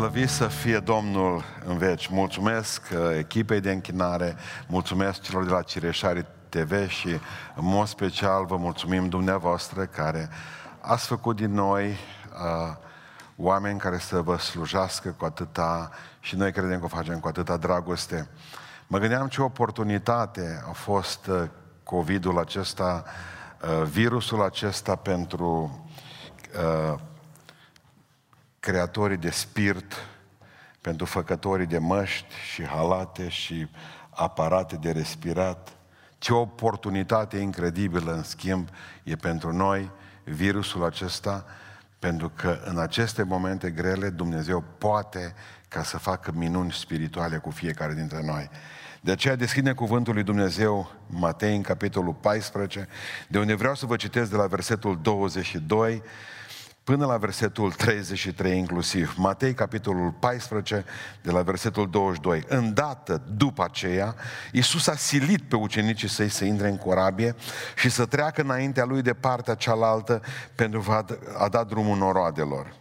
Slăvit să fie Domnul în veci. Mulțumesc uh, echipei de închinare, mulțumesc celor de la Cireșari TV și în mod special vă mulțumim dumneavoastră care ați făcut din noi uh, oameni care să vă slujească cu atâta și noi credem că o facem cu atâta dragoste. Mă gândeam ce oportunitate a fost uh, COVID-ul acesta, uh, virusul acesta pentru uh, creatorii de spirit, pentru făcătorii de măști și halate și aparate de respirat. Ce oportunitate incredibilă, în schimb, e pentru noi virusul acesta, pentru că în aceste momente grele Dumnezeu poate ca să facă minuni spirituale cu fiecare dintre noi. De aceea deschide cuvântul lui Dumnezeu, Matei, în capitolul 14, de unde vreau să vă citesc de la versetul 22, până la versetul 33 inclusiv. Matei, capitolul 14, de la versetul 22. Îndată după aceea, Iisus a silit pe ucenicii săi să intre în corabie și să treacă înaintea lui de partea cealaltă pentru a da drumul noroadelor.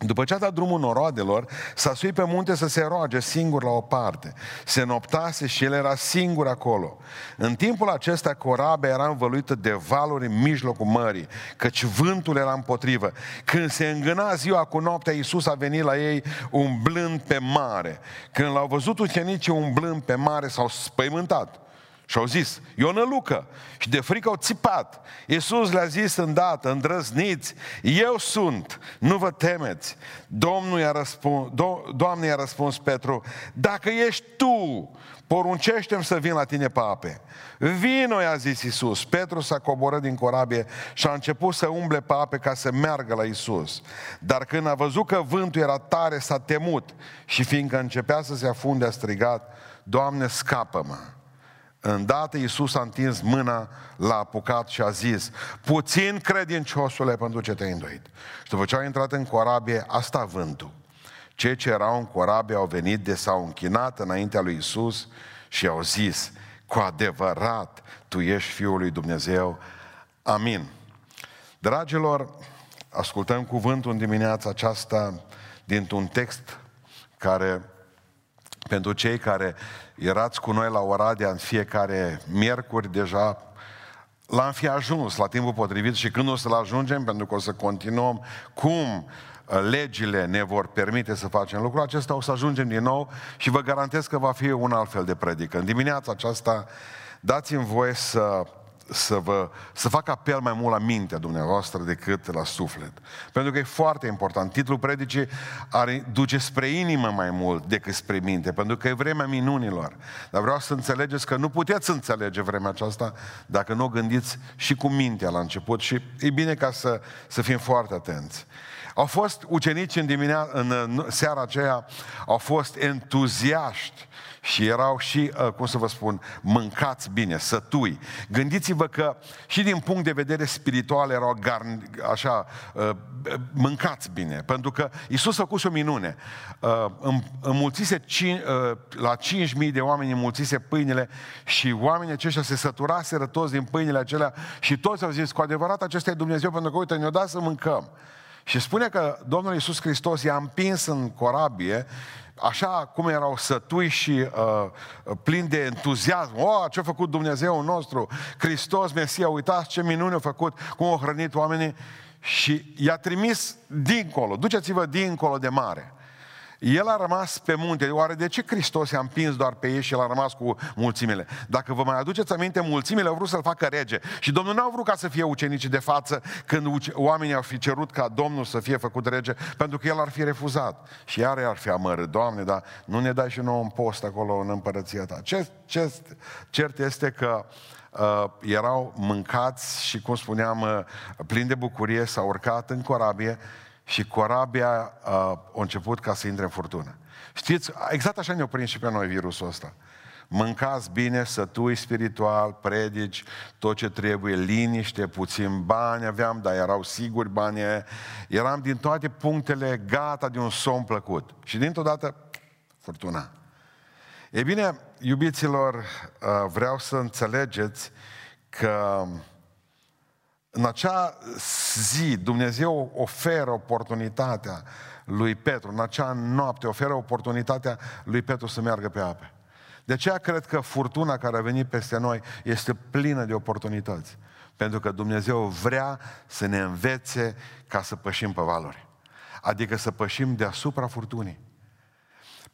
După ce a dat drumul noroadelor, s-a suit pe munte să se roage singur la o parte. Se noptase și el era singur acolo. În timpul acesta, corabia era învăluită de valuri în mijlocul mării, căci vântul era împotrivă. Când se îngâna ziua cu noaptea, Iisus a venit la ei umblând pe mare. Când l-au văzut ucenicii umblând pe mare, s-au spăimântat. Și au zis, e o nălucă. Și de frică au țipat. Iisus le-a zis îndată, îndrăzniți, eu sunt, nu vă temeți. Domnul i-a răspuns, do- Doamne i-a răspuns Petru, dacă ești tu, poruncește-mi să vin la tine pe ape. Vino, i-a zis Iisus. Petru s-a coborât din corabie și a început să umble pe ape ca să meargă la Iisus. Dar când a văzut că vântul era tare, s-a temut și fiindcă începea să se afunde, a strigat, Doamne, scapă-mă! Îndată Iisus a întins mâna, l-a apucat și a zis, puțin credinciosule pentru ce te-ai îndoit. Și după ce au intrat în corabie, a stat vântul. Cei ce erau în corabie au venit de s-au închinat înaintea lui Iisus și au zis, cu adevărat, Tu ești Fiul lui Dumnezeu. Amin. Dragilor, ascultăm cuvântul în dimineața aceasta dintr-un text care, pentru cei care erați cu noi la Oradea în fiecare miercuri deja, l-am fi ajuns la timpul potrivit și când o să-l ajungem, pentru că o să continuăm cum uh, legile ne vor permite să facem lucrul acesta, o să ajungem din nou și vă garantez că va fi un alt fel de predică. În dimineața aceasta dați-mi voie să să, vă, să fac apel mai mult la mintea dumneavoastră decât la suflet. Pentru că e foarte important. Titlul predicii are, duce spre inimă mai mult decât spre minte, pentru că e vremea minunilor. Dar vreau să înțelegeți că nu puteți înțelege vremea aceasta dacă nu o gândiți și cu mintea la început și e bine ca să, să fim foarte atenți. Au fost ucenici în, diminea, în seara aceea, au fost entuziaști și erau și, uh, cum să vă spun, mâncați bine, sătui. Gândiți-vă că și din punct de vedere spiritual erau garn, așa, uh, mâncați bine, pentru că Iisus a făcut o minune. Uh, înmulțise la 5.000 de oameni înmulțise pâinile și oamenii aceștia se săturaseră toți din pâinile acelea și toți au zis, cu adevărat acesta e Dumnezeu, pentru că, uite, ne-o dat să mâncăm. Și spune că Domnul Iisus Hristos i-a împins în corabie așa cum erau sătui și uh, plini de entuziasm. O, ce a făcut Dumnezeu nostru, Hristos, Mesia, uitați ce minune a făcut, cum a hrănit oamenii și i-a trimis dincolo, duceți-vă dincolo de mare. El a rămas pe munte. Oare de ce Hristos i-a împins doar pe ei și el a rămas cu mulțimile? Dacă vă mai aduceți aminte, mulțimile au vrut să-l facă rege. Și Domnul n-a vrut ca să fie ucenicii de față când oamenii au fi cerut ca Domnul să fie făcut rege, pentru că el ar fi refuzat. Și iar ar fi amărât. Doamne, dar nu ne dai și nouă un post acolo în împărăția ta. Ce, ce cert este că uh, erau mâncați și, cum spuneam, uh, plini de bucurie, s-au urcat în corabie și corabia uh, a început ca să intre în furtună. Știți, exact așa ne-a prins și pe noi virusul ăsta. Mâncați bine, sătui spiritual, predici, tot ce trebuie, liniște, puțin bani aveam, dar erau siguri bani. Eram din toate punctele gata de un somn plăcut. Și dintr-o dată, furtuna. E bine, iubiților, uh, vreau să înțelegeți că în acea zi Dumnezeu oferă oportunitatea lui Petru, în acea noapte, oferă oportunitatea lui Petru să meargă pe ape. De aceea cred că furtuna care a venit peste noi este plină de oportunități. Pentru că Dumnezeu vrea să ne învețe ca să pășim pe valori. Adică să pășim deasupra furtunii.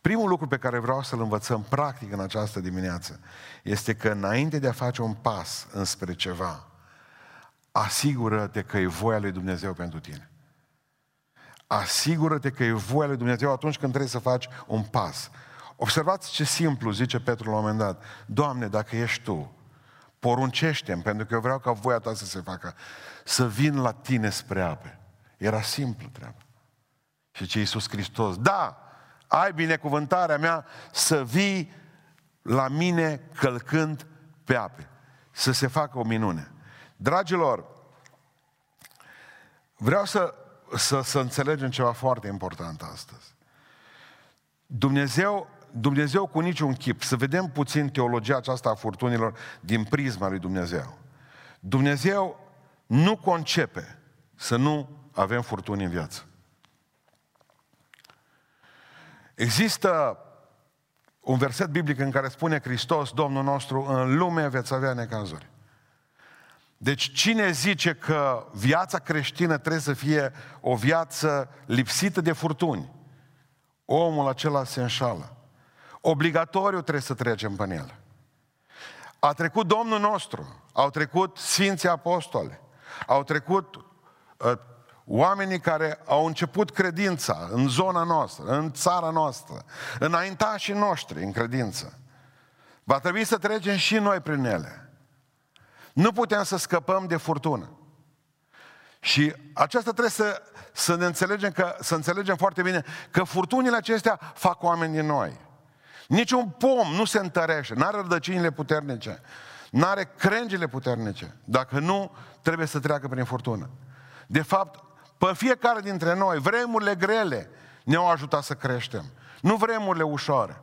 Primul lucru pe care vreau să-l învățăm practic în această dimineață este că înainte de a face un pas înspre ceva, asigură-te că e voia lui Dumnezeu pentru tine. Asigură-te că e voia lui Dumnezeu atunci când trebuie să faci un pas. Observați ce simplu zice Petru la un moment dat. Doamne, dacă ești Tu, poruncește pentru că eu vreau ca voia Ta să se facă, să vin la Tine spre ape. Era simplu treaba. Și ce Iisus Hristos, da, ai binecuvântarea mea să vii la mine călcând pe ape. Să se facă o minune. Dragilor, vreau să, să, să înțelegem ceva foarte important astăzi. Dumnezeu, Dumnezeu cu niciun chip, să vedem puțin teologia aceasta a furtunilor din prisma lui Dumnezeu. Dumnezeu nu concepe să nu avem furtuni în viață. Există un verset biblic în care spune Hristos, Domnul nostru, în lume veți avea necazuri. Deci cine zice că viața creștină trebuie să fie o viață lipsită de furtuni, omul acela se înșală. Obligatoriu trebuie să trecem pe el. A trecut Domnul nostru, au trecut Sfinții Apostole, au trecut uh, oamenii care au început credința în zona noastră, în țara noastră, înaintașii noștri în credință. Va trebui să trecem și noi prin ele. Nu putem să scăpăm de furtună. Și aceasta trebuie să, să ne înțelegem, că, să înțelegem foarte bine că furtunile acestea fac oameni din noi. Niciun pom nu se întărește, nu are rădăcinile puternice, nu are crengile puternice, dacă nu trebuie să treacă prin furtună. De fapt, pe fiecare dintre noi, vremurile grele ne-au ajutat să creștem, nu vremurile ușoare.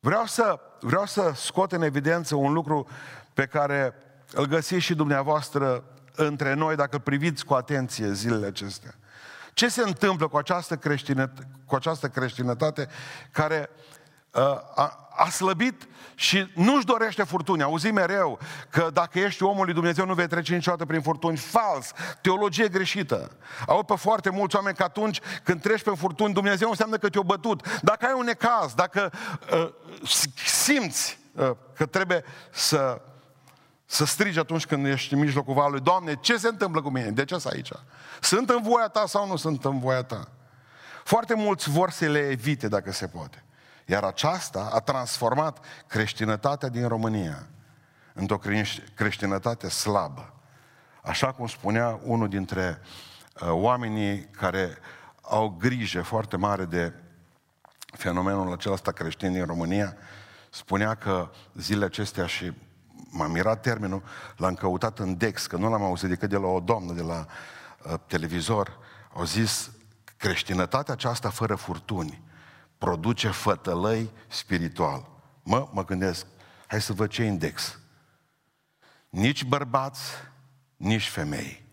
Vreau să, vreau să scot în evidență un lucru pe care îl găsiți și dumneavoastră între noi dacă îl priviți cu atenție zilele acestea. Ce se întâmplă cu această, creștinătate, cu această creștinătate care uh, a, a slăbit și nu-și dorește furtuni. Auzi mereu că dacă ești omul lui Dumnezeu nu vei trece niciodată prin furtuni. Fals! Teologie greșită. Au pe foarte mulți oameni că atunci când treci pe furtuni, Dumnezeu înseamnă că te-a bătut. Dacă ai un necaz, dacă uh, simți uh, că trebuie să să strigi atunci când ești în mijlocul valului, Doamne, ce se întâmplă cu mine? De ce sunt aici? Sunt în voia Ta sau nu sunt în voia Ta? Foarte mulți vor să le evite dacă se poate. Iar aceasta a transformat creștinătatea din România într-o creștinătate slabă. Așa cum spunea unul dintre uh, oamenii care au grijă foarte mare de fenomenul acesta creștin din România, spunea că zilele acestea și m-a mirat termenul, l-am căutat în Dex, că nu l-am auzit decât de la o doamnă de la uh, televizor, au zis creștinătatea aceasta fără furtuni produce fătălăi spiritual. Mă, mă gândesc, hai să văd ce index. Nici bărbați, nici femei.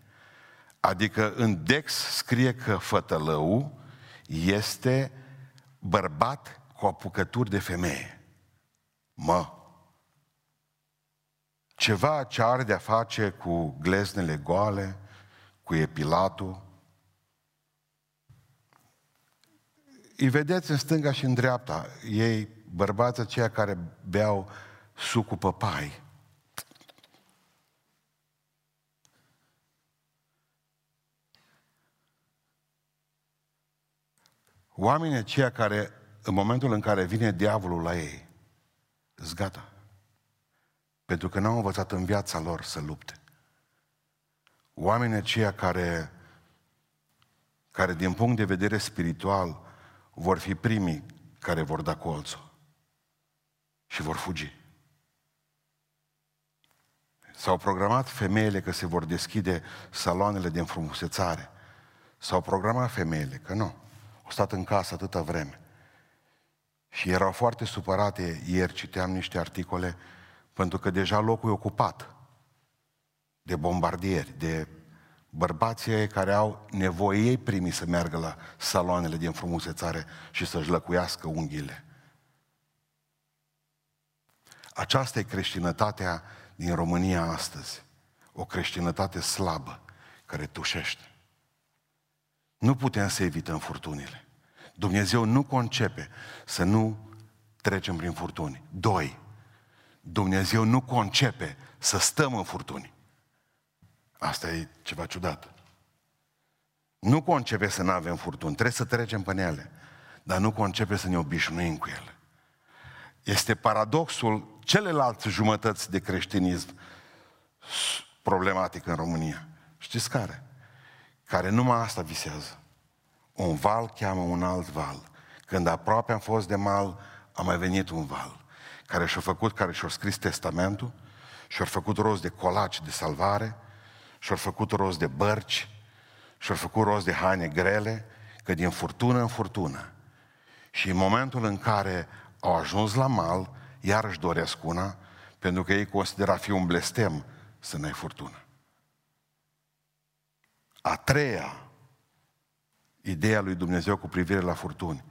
Adică în Dex scrie că fătălău este bărbat cu apucături de femeie. Mă, ceva ce are de-a face cu gleznele goale, cu epilatul. Îi vedeți în stânga și în dreapta, ei, bărbații aceia care beau sucul păpai. Oamenii aceia care, în momentul în care vine diavolul la ei, îți gata. Pentru că n-au învățat în viața lor să lupte. Oamenii aceia care, care din punct de vedere spiritual vor fi primii care vor da colțul și vor fugi. S-au programat femeile că se vor deschide saloanele de înfrumusețare. S-au programat femeile că nu. Au stat în casă atâta vreme. Și erau foarte supărate. Ieri citeam niște articole pentru că deja locul e ocupat de bombardieri, de Bărbații ei care au nevoie ei primii să meargă la saloanele din frumusețare și să-și lăcuiască unghiile. Aceasta e creștinătatea din România astăzi. O creștinătate slabă care tușește. Nu putem să evităm furtunile. Dumnezeu nu concepe să nu trecem prin furtuni. Doi, Dumnezeu nu concepe să stăm în furtuni. Asta e ceva ciudat. Nu concepe să nu avem furtuni, trebuie să trecem pe ele, dar nu concepe să ne obișnuim cu ele. Este paradoxul celelalte jumătăți de creștinism problematic în România. Știți care? Care numai asta visează. Un val cheamă un alt val. Când aproape am fost de mal, a mai venit un val care și-a făcut, care și-a scris testamentul, și-a făcut rost de colaci de salvare, și-a făcut rost de bărci, și-a făcut rost de haine grele, că din furtună în furtună. Și în momentul în care au ajuns la mal, iarăși doresc una, pentru că ei consideră a fi un blestem să n-ai furtună. A treia ideea lui Dumnezeu cu privire la furtuni.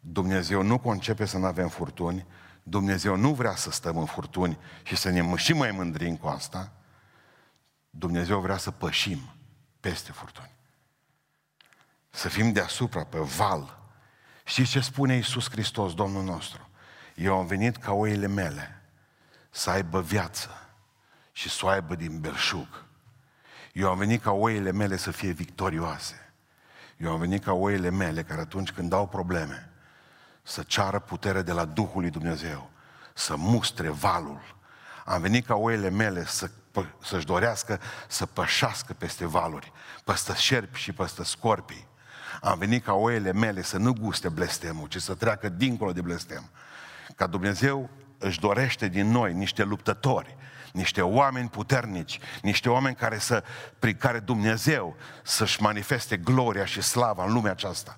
Dumnezeu nu concepe să nu avem furtuni, Dumnezeu nu vrea să stăm în furtuni și să ne și mai mândrim cu asta. Dumnezeu vrea să pășim peste furtuni. Să fim deasupra, pe val. Știți ce spune Iisus Hristos, Domnul nostru? Eu am venit ca oile mele să aibă viață și să o aibă din belșug. Eu am venit ca oile mele să fie victorioase. Eu am venit ca oile mele care atunci când dau probleme să ceară putere de la Duhul lui Dumnezeu, să mustre valul. Am venit ca oile mele să, să-și dorească să pășească peste valuri, peste șerpi și peste scorpii. Am venit ca oile mele să nu guste blestemul, ci să treacă dincolo de blestem. Ca Dumnezeu își dorește din noi niște luptători, niște oameni puternici, niște oameni care să, prin care Dumnezeu să-și manifeste gloria și slava în lumea aceasta.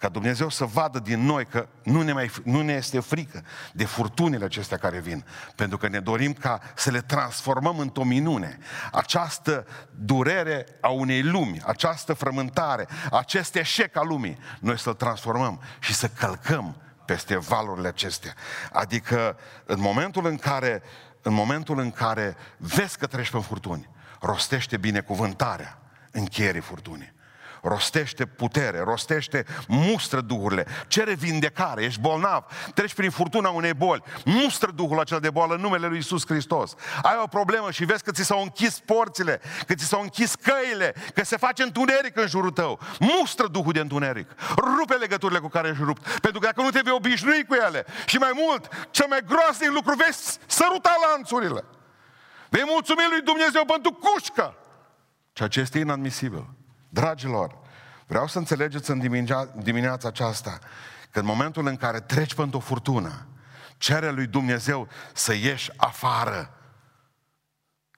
Ca Dumnezeu să vadă din noi că nu ne, mai, nu ne este frică de furtunile acestea care vin. Pentru că ne dorim ca să le transformăm într-o minune. Această durere a unei lumi, această frământare, acest eșec al lumii, noi să-l transformăm și să călcăm peste valurile acestea. Adică în momentul în care, în momentul în care vezi că treci pe furtuni, rostește binecuvântarea încheierii furtunii rostește putere, rostește, mustră duhurile, cere vindecare, ești bolnav, treci prin furtuna unei boli, mustră duhul acela de boală în numele lui Isus Hristos. Ai o problemă și vezi că ți s-au închis porțile, că ți s-au închis căile, că se face întuneric în jurul tău. Mustră duhul de întuneric. Rupe legăturile cu care ești rupt. Pentru că dacă nu te vei obișnui cu ele și mai mult, cel mai groasnic lucru, vezi săruta lanțurile. Vei mulțumi lui Dumnezeu pentru cușcă. Ceea ce este inadmisibil. Dragilor, vreau să înțelegeți în dimineața aceasta că în momentul în care treci pentru o furtună, cere lui Dumnezeu să ieși afară,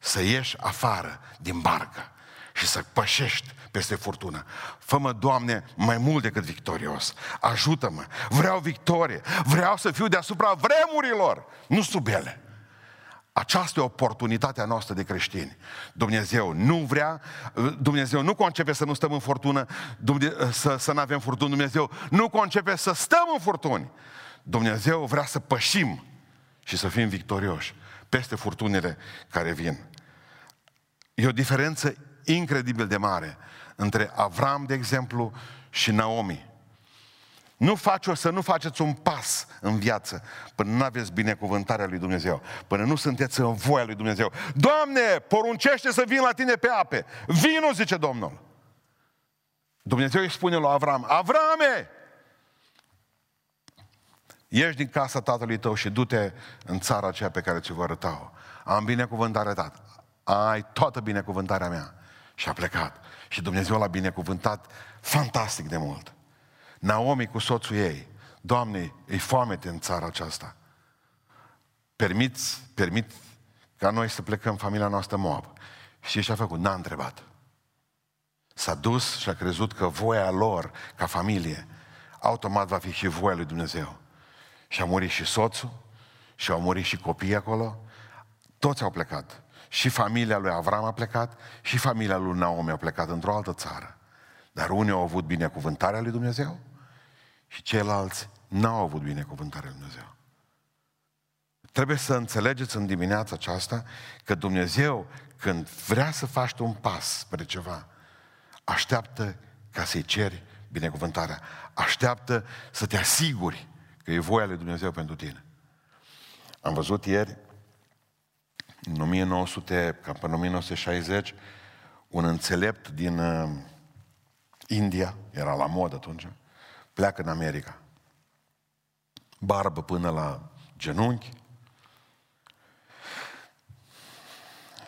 să ieși afară din barcă și să pășești peste furtună. Fă-mă, Doamne, mai mult decât victorios. Ajută-mă. Vreau victorie. Vreau să fiu deasupra vremurilor, nu sub ele. Aceasta e oportunitatea noastră de creștini. Dumnezeu nu vrea, Dumnezeu nu concepe să nu stăm în furtună, să, să nu avem furtuni. Dumnezeu nu concepe să stăm în furtuni. Dumnezeu vrea să pășim și să fim victorioși peste furtunile care vin. E o diferență incredibil de mare între Avram, de exemplu, și Naomi. Nu face să nu faceți un pas în viață până nu aveți binecuvântarea lui Dumnezeu, până nu sunteți în voia lui Dumnezeu. Doamne, poruncește să vin la tine pe ape. Vino, zice Domnul. Dumnezeu îi spune lui Avram, Avrame, ieși din casa tatălui tău și du-te în țara aceea pe care ți-o vă arăta Am binecuvântare, tată. Ai toată binecuvântarea mea. Și a plecat. Și Dumnezeu l-a binecuvântat fantastic de mult. Naomi cu soțul ei, Doamne, e foamete în țara aceasta. Permiți, permit ca noi să plecăm familia noastră Moab. Și ce a făcut? N-a întrebat. S-a dus și a crezut că voia lor, ca familie, automat va fi și voia lui Dumnezeu. Și a murit și soțul, și au murit și copiii acolo, toți au plecat. și familia lui Avram a plecat, și familia lui Naomi a plecat într-o altă țară. Dar unii au avut binecuvântarea lui Dumnezeu și ceilalți n-au avut binecuvântarea lui Dumnezeu. Trebuie să înțelegeți în dimineața aceasta că Dumnezeu, când vrea să faci un pas spre ceva, așteaptă ca să-i ceri binecuvântarea. Așteaptă să te asiguri că e voia lui Dumnezeu pentru tine. Am văzut ieri, în 1900, cam până 1960, un înțelept din uh, India, era la mod atunci, pleacă în America. Barbă până la genunchi.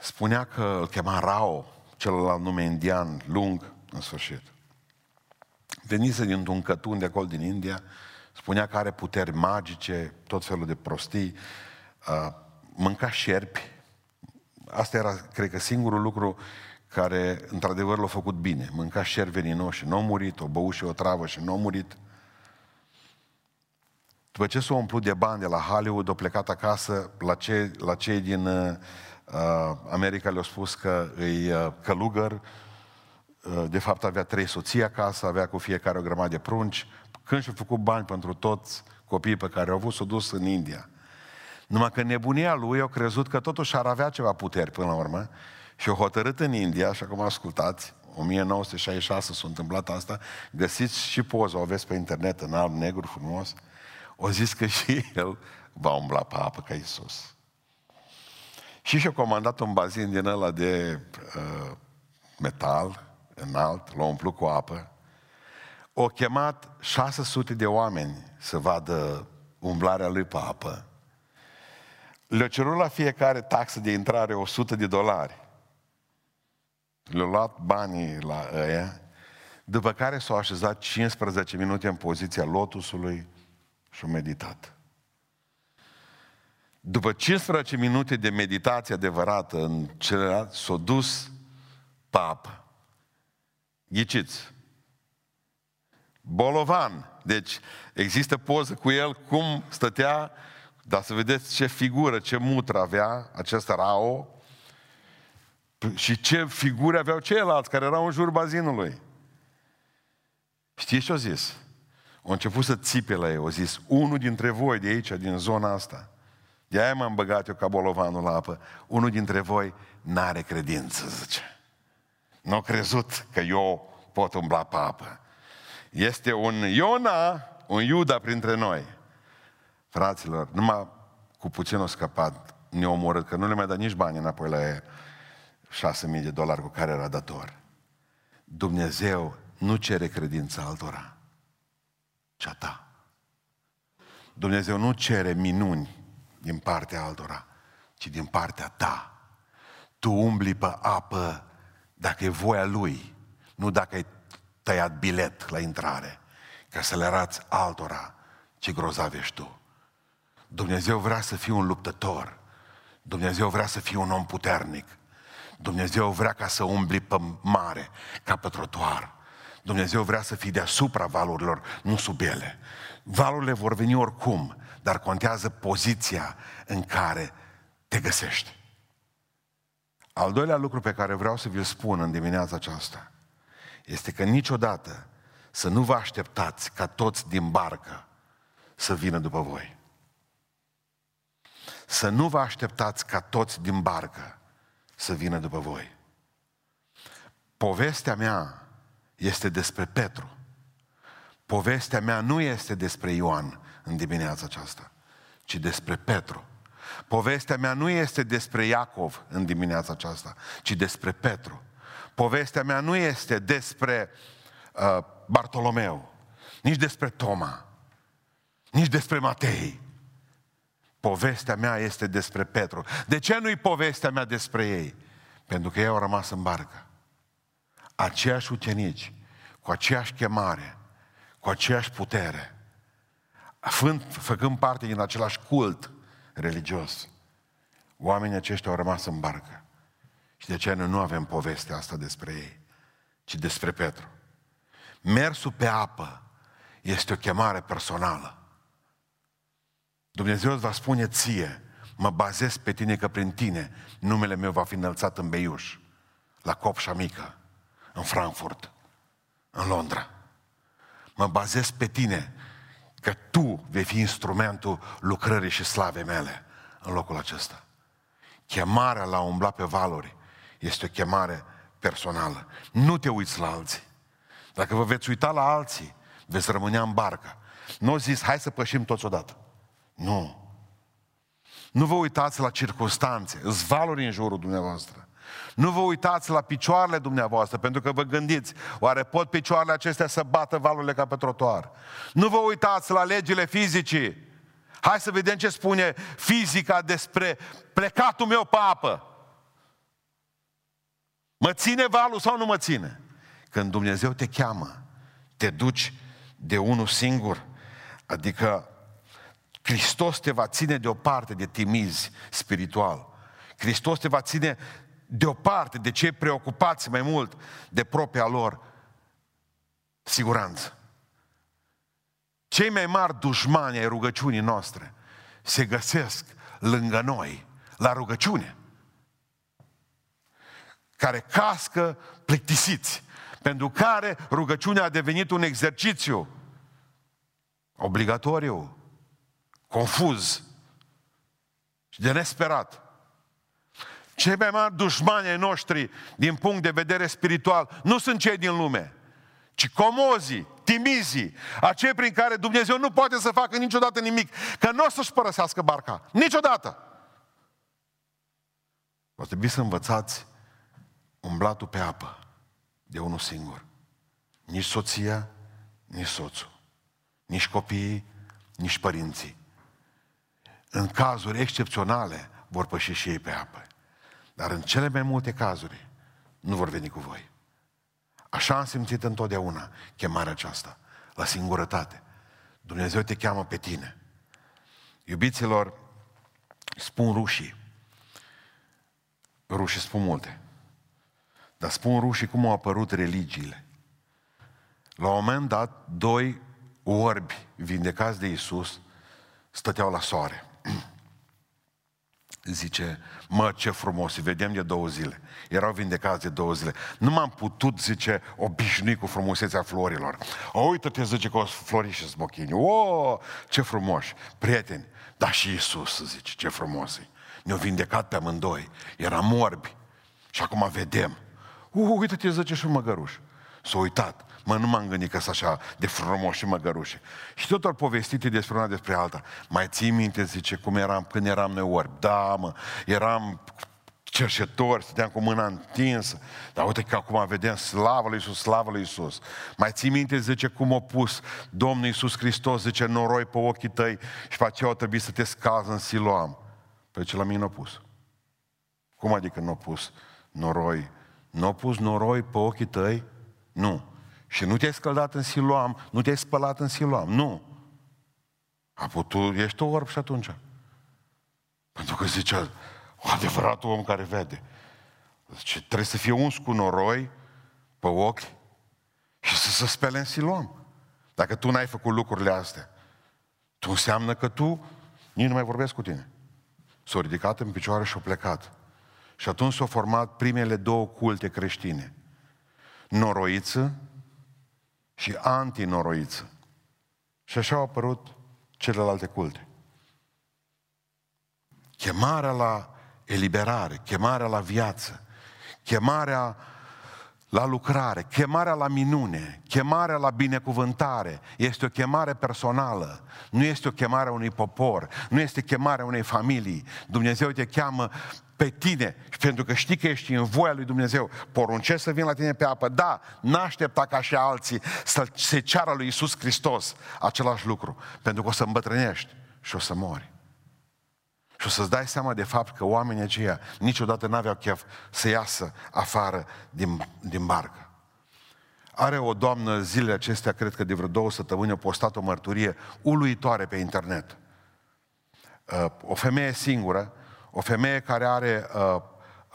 Spunea că îl chema Rao, celălalt nume indian, lung, în sfârșit. Venise dintr-un cătun de acolo din India, spunea că are puteri magice, tot felul de prostii, uh, mânca șerpi. Asta era, cred că, singurul lucru care, într-adevăr, l-a făcut bine. Mânca șerpi veninoși și nu a murit, o băut și o travă și nu a murit. După ce s-a umplut de bani de la Hollywood, a plecat acasă la, ce, la cei din uh, America le-au spus că îi uh, călugăr, uh, de fapt avea trei soții acasă, avea cu fiecare o grămadă de prunci. Când și-a făcut bani pentru toți copiii pe care au avut, s-a dus în India. Numai că nebunia lui a crezut că totuși ar avea ceva puteri până la urmă și a hotărât în India, așa cum ascultați, 1966 s-a întâmplat asta, găsiți și poza, o aveți pe internet în alb, negru, frumos, o zis că și el va umbla pe apă ca Iisus. Și și-a comandat un bazin din ăla de uh, metal înalt, l-a umplut cu apă. O chemat 600 de oameni să vadă umblarea lui pe apă. Le-a cerut la fiecare taxă de intrare 100 de dolari. Le-a luat banii la ăia, după care s-au așezat 15 minute în poziția lotusului și au meditat. După 15 minute de meditație adevărată în celălalt, s-a dus pap. Ghiciți. Bolovan. Deci există poză cu el cum stătea, dar să vedeți ce figură, ce mutră avea acest rao și ce figuri aveau ceilalți care erau în jur bazinului. Știți ce au zis? Au început să țipe la ei, au zis, unul dintre voi de aici, din zona asta, de aia m-am băgat eu ca bolovanul la apă. Unul dintre voi n-are credință, zice. Nu a crezut că eu pot umbla pe apă. Este un Iona, un Iuda printre noi. Fraților, numai cu puțin o scăpat, ne omorât, că nu le mai dat nici bani înapoi la ei. 6.000 de dolari cu care era dator. Dumnezeu nu cere credința altora, ci a ta. Dumnezeu nu cere minuni din partea altora, ci din partea ta. Tu umbli pe apă dacă e voia Lui, nu dacă ai tăiat bilet la intrare, ca să le arăți altora ce grozav ești tu. Dumnezeu vrea să fii un luptător. Dumnezeu vrea să fii un om puternic. Dumnezeu vrea ca să umbli pe mare, ca pe trotuar. Dumnezeu vrea să fii deasupra valurilor, nu sub ele. Valurile vor veni oricum, dar contează poziția în care te găsești. Al doilea lucru pe care vreau să vi-l spun în dimineața aceasta este că niciodată să nu vă așteptați ca toți din barcă să vină după voi. Să nu vă așteptați ca toți din barcă să vină după voi. Povestea mea este despre Petru. Povestea mea nu este despre Ioan în dimineața aceasta, ci despre Petru. Povestea mea nu este despre Iacov în dimineața aceasta, ci despre Petru. Povestea mea nu este despre uh, Bartolomeu, nici despre Toma, nici despre Matei. Povestea mea este despre Petru. De ce nu-i povestea mea despre ei? Pentru că ei au rămas în barcă. Aceiași ucenici, cu aceeași chemare, cu aceeași putere, fând, făcând parte din același cult religios, oamenii aceștia au rămas în barcă. Și de ce noi nu avem povestea asta despre ei, ci despre Petru. Mersul pe apă este o chemare personală. Dumnezeu îți va spune ție, Mă bazez pe tine că prin tine numele meu va fi înălțat în Beiuș, la Copșa Mică, în Frankfurt, în Londra. Mă bazez pe tine că tu vei fi instrumentul lucrării și slavei mele în locul acesta. Chemarea la a umbla pe valori este o chemare personală. Nu te uiți la alții. Dacă vă veți uita la alții, veți rămâne în barcă. Nu o zis, hai să pășim toți odată. Nu. Nu vă uitați la circunstanțe, îți valori în jurul dumneavoastră. Nu vă uitați la picioarele dumneavoastră, pentru că vă gândiți, oare pot picioarele acestea să bată valurile ca pe trotuar? Nu vă uitați la legile fizicii. Hai să vedem ce spune fizica despre plecatul meu pe apă. Mă ține valul sau nu mă ține? Când Dumnezeu te cheamă, te duci de unul singur, adică Hristos te va ține deoparte de timizi spiritual. Hristos te va ține deoparte de cei preocupați mai mult de propria lor siguranță. Cei mai mari dușmani ai rugăciunii noastre se găsesc lângă noi, la rugăciune, care cască plictisiți, pentru care rugăciunea a devenit un exercițiu obligatoriu, confuz și de nesperat. Cei mai mari dușmani ai noștri din punct de vedere spiritual nu sunt cei din lume, ci comozii, timizii, acei prin care Dumnezeu nu poate să facă niciodată nimic, că nu o să-și părăsească barca. Niciodată! O trebui să învățați umblatul pe apă de unul singur. Nici soția, nici soțul, nici copiii, nici părinții. În cazuri excepționale vor păși și ei pe apă. Dar în cele mai multe cazuri nu vor veni cu voi. Așa am simțit întotdeauna chemarea aceasta, la singurătate. Dumnezeu te cheamă pe tine. Iubiților, spun rușii. Rușii spun multe. Dar spun rușii cum au apărut religiile. La un moment dat, doi orbi vindecați de Isus stăteau la soare zice, mă, ce frumos, îi vedem de două zile. Erau vindecați de două zile. Nu m-am putut, zice, obișnui cu frumusețea florilor. O, uite-te, zice, că o flori și smochini. O, ce frumoși, prieteni. Da, și Iisus, zice, ce frumos e. Ne-au vindecat pe amândoi. Eram morbi. Și acum vedem. U, uite-te, zice, și un măgăruș. S-a uitat. Mă, nu m-am gândit că sunt așa de frumos și măgărușe. Și tot ori povestite despre una despre alta. Mai ții minte, zice, cum eram când eram noi orbi. Da, mă, eram cerșetori, stăteam cu mâna întinsă. Dar uite că acum vedem slavă lui Iisus, slavă lui Iisus. Mai ții minte, zice, cum a pus Domnul Iisus Hristos, zice, noroi pe ochii tăi și pe aceea o trebuie să te scază în Siloam. Pe ce la mine n-a pus. Cum adică nu a pus noroi? Nu a pus noroi pe ochii tăi? Nu. Și nu te-ai scăldat în siloam, nu te-ai spălat în siloam, nu. Apoi tu ești o orb și atunci. Pentru că zice, adevăratul om care vede. Zice, trebuie să fie uns cu noroi pe ochi și să se spele în siloam. Dacă tu n-ai făcut lucrurile astea, tu înseamnă că tu nici nu mai vorbesc cu tine. S-au ridicat în picioare și au plecat. Și atunci s-au format primele două culte creștine. Noroiță și antinoroiță. Și așa au apărut celelalte culte. Chemarea la eliberare, chemarea la viață, chemarea la lucrare, chemarea la minune, chemarea la binecuvântare este o chemare personală, nu este o chemare a unui popor, nu este chemarea unei familii. Dumnezeu te cheamă pe tine și pentru că știi că ești în voia lui Dumnezeu, poruncești să vin la tine pe apă. Da, n-aștepta ca și alții să se ceară lui Isus Hristos același lucru, pentru că o să îmbătrânești și o să mori. Și o să-ți dai seama de fapt că oamenii aceia niciodată n-aveau chef să iasă afară din, din barcă. Are o doamnă zilele acestea, cred că de vreo două săptămâni, a postat o mărturie uluitoare pe internet. Uh, o femeie singură, o femeie care are uh,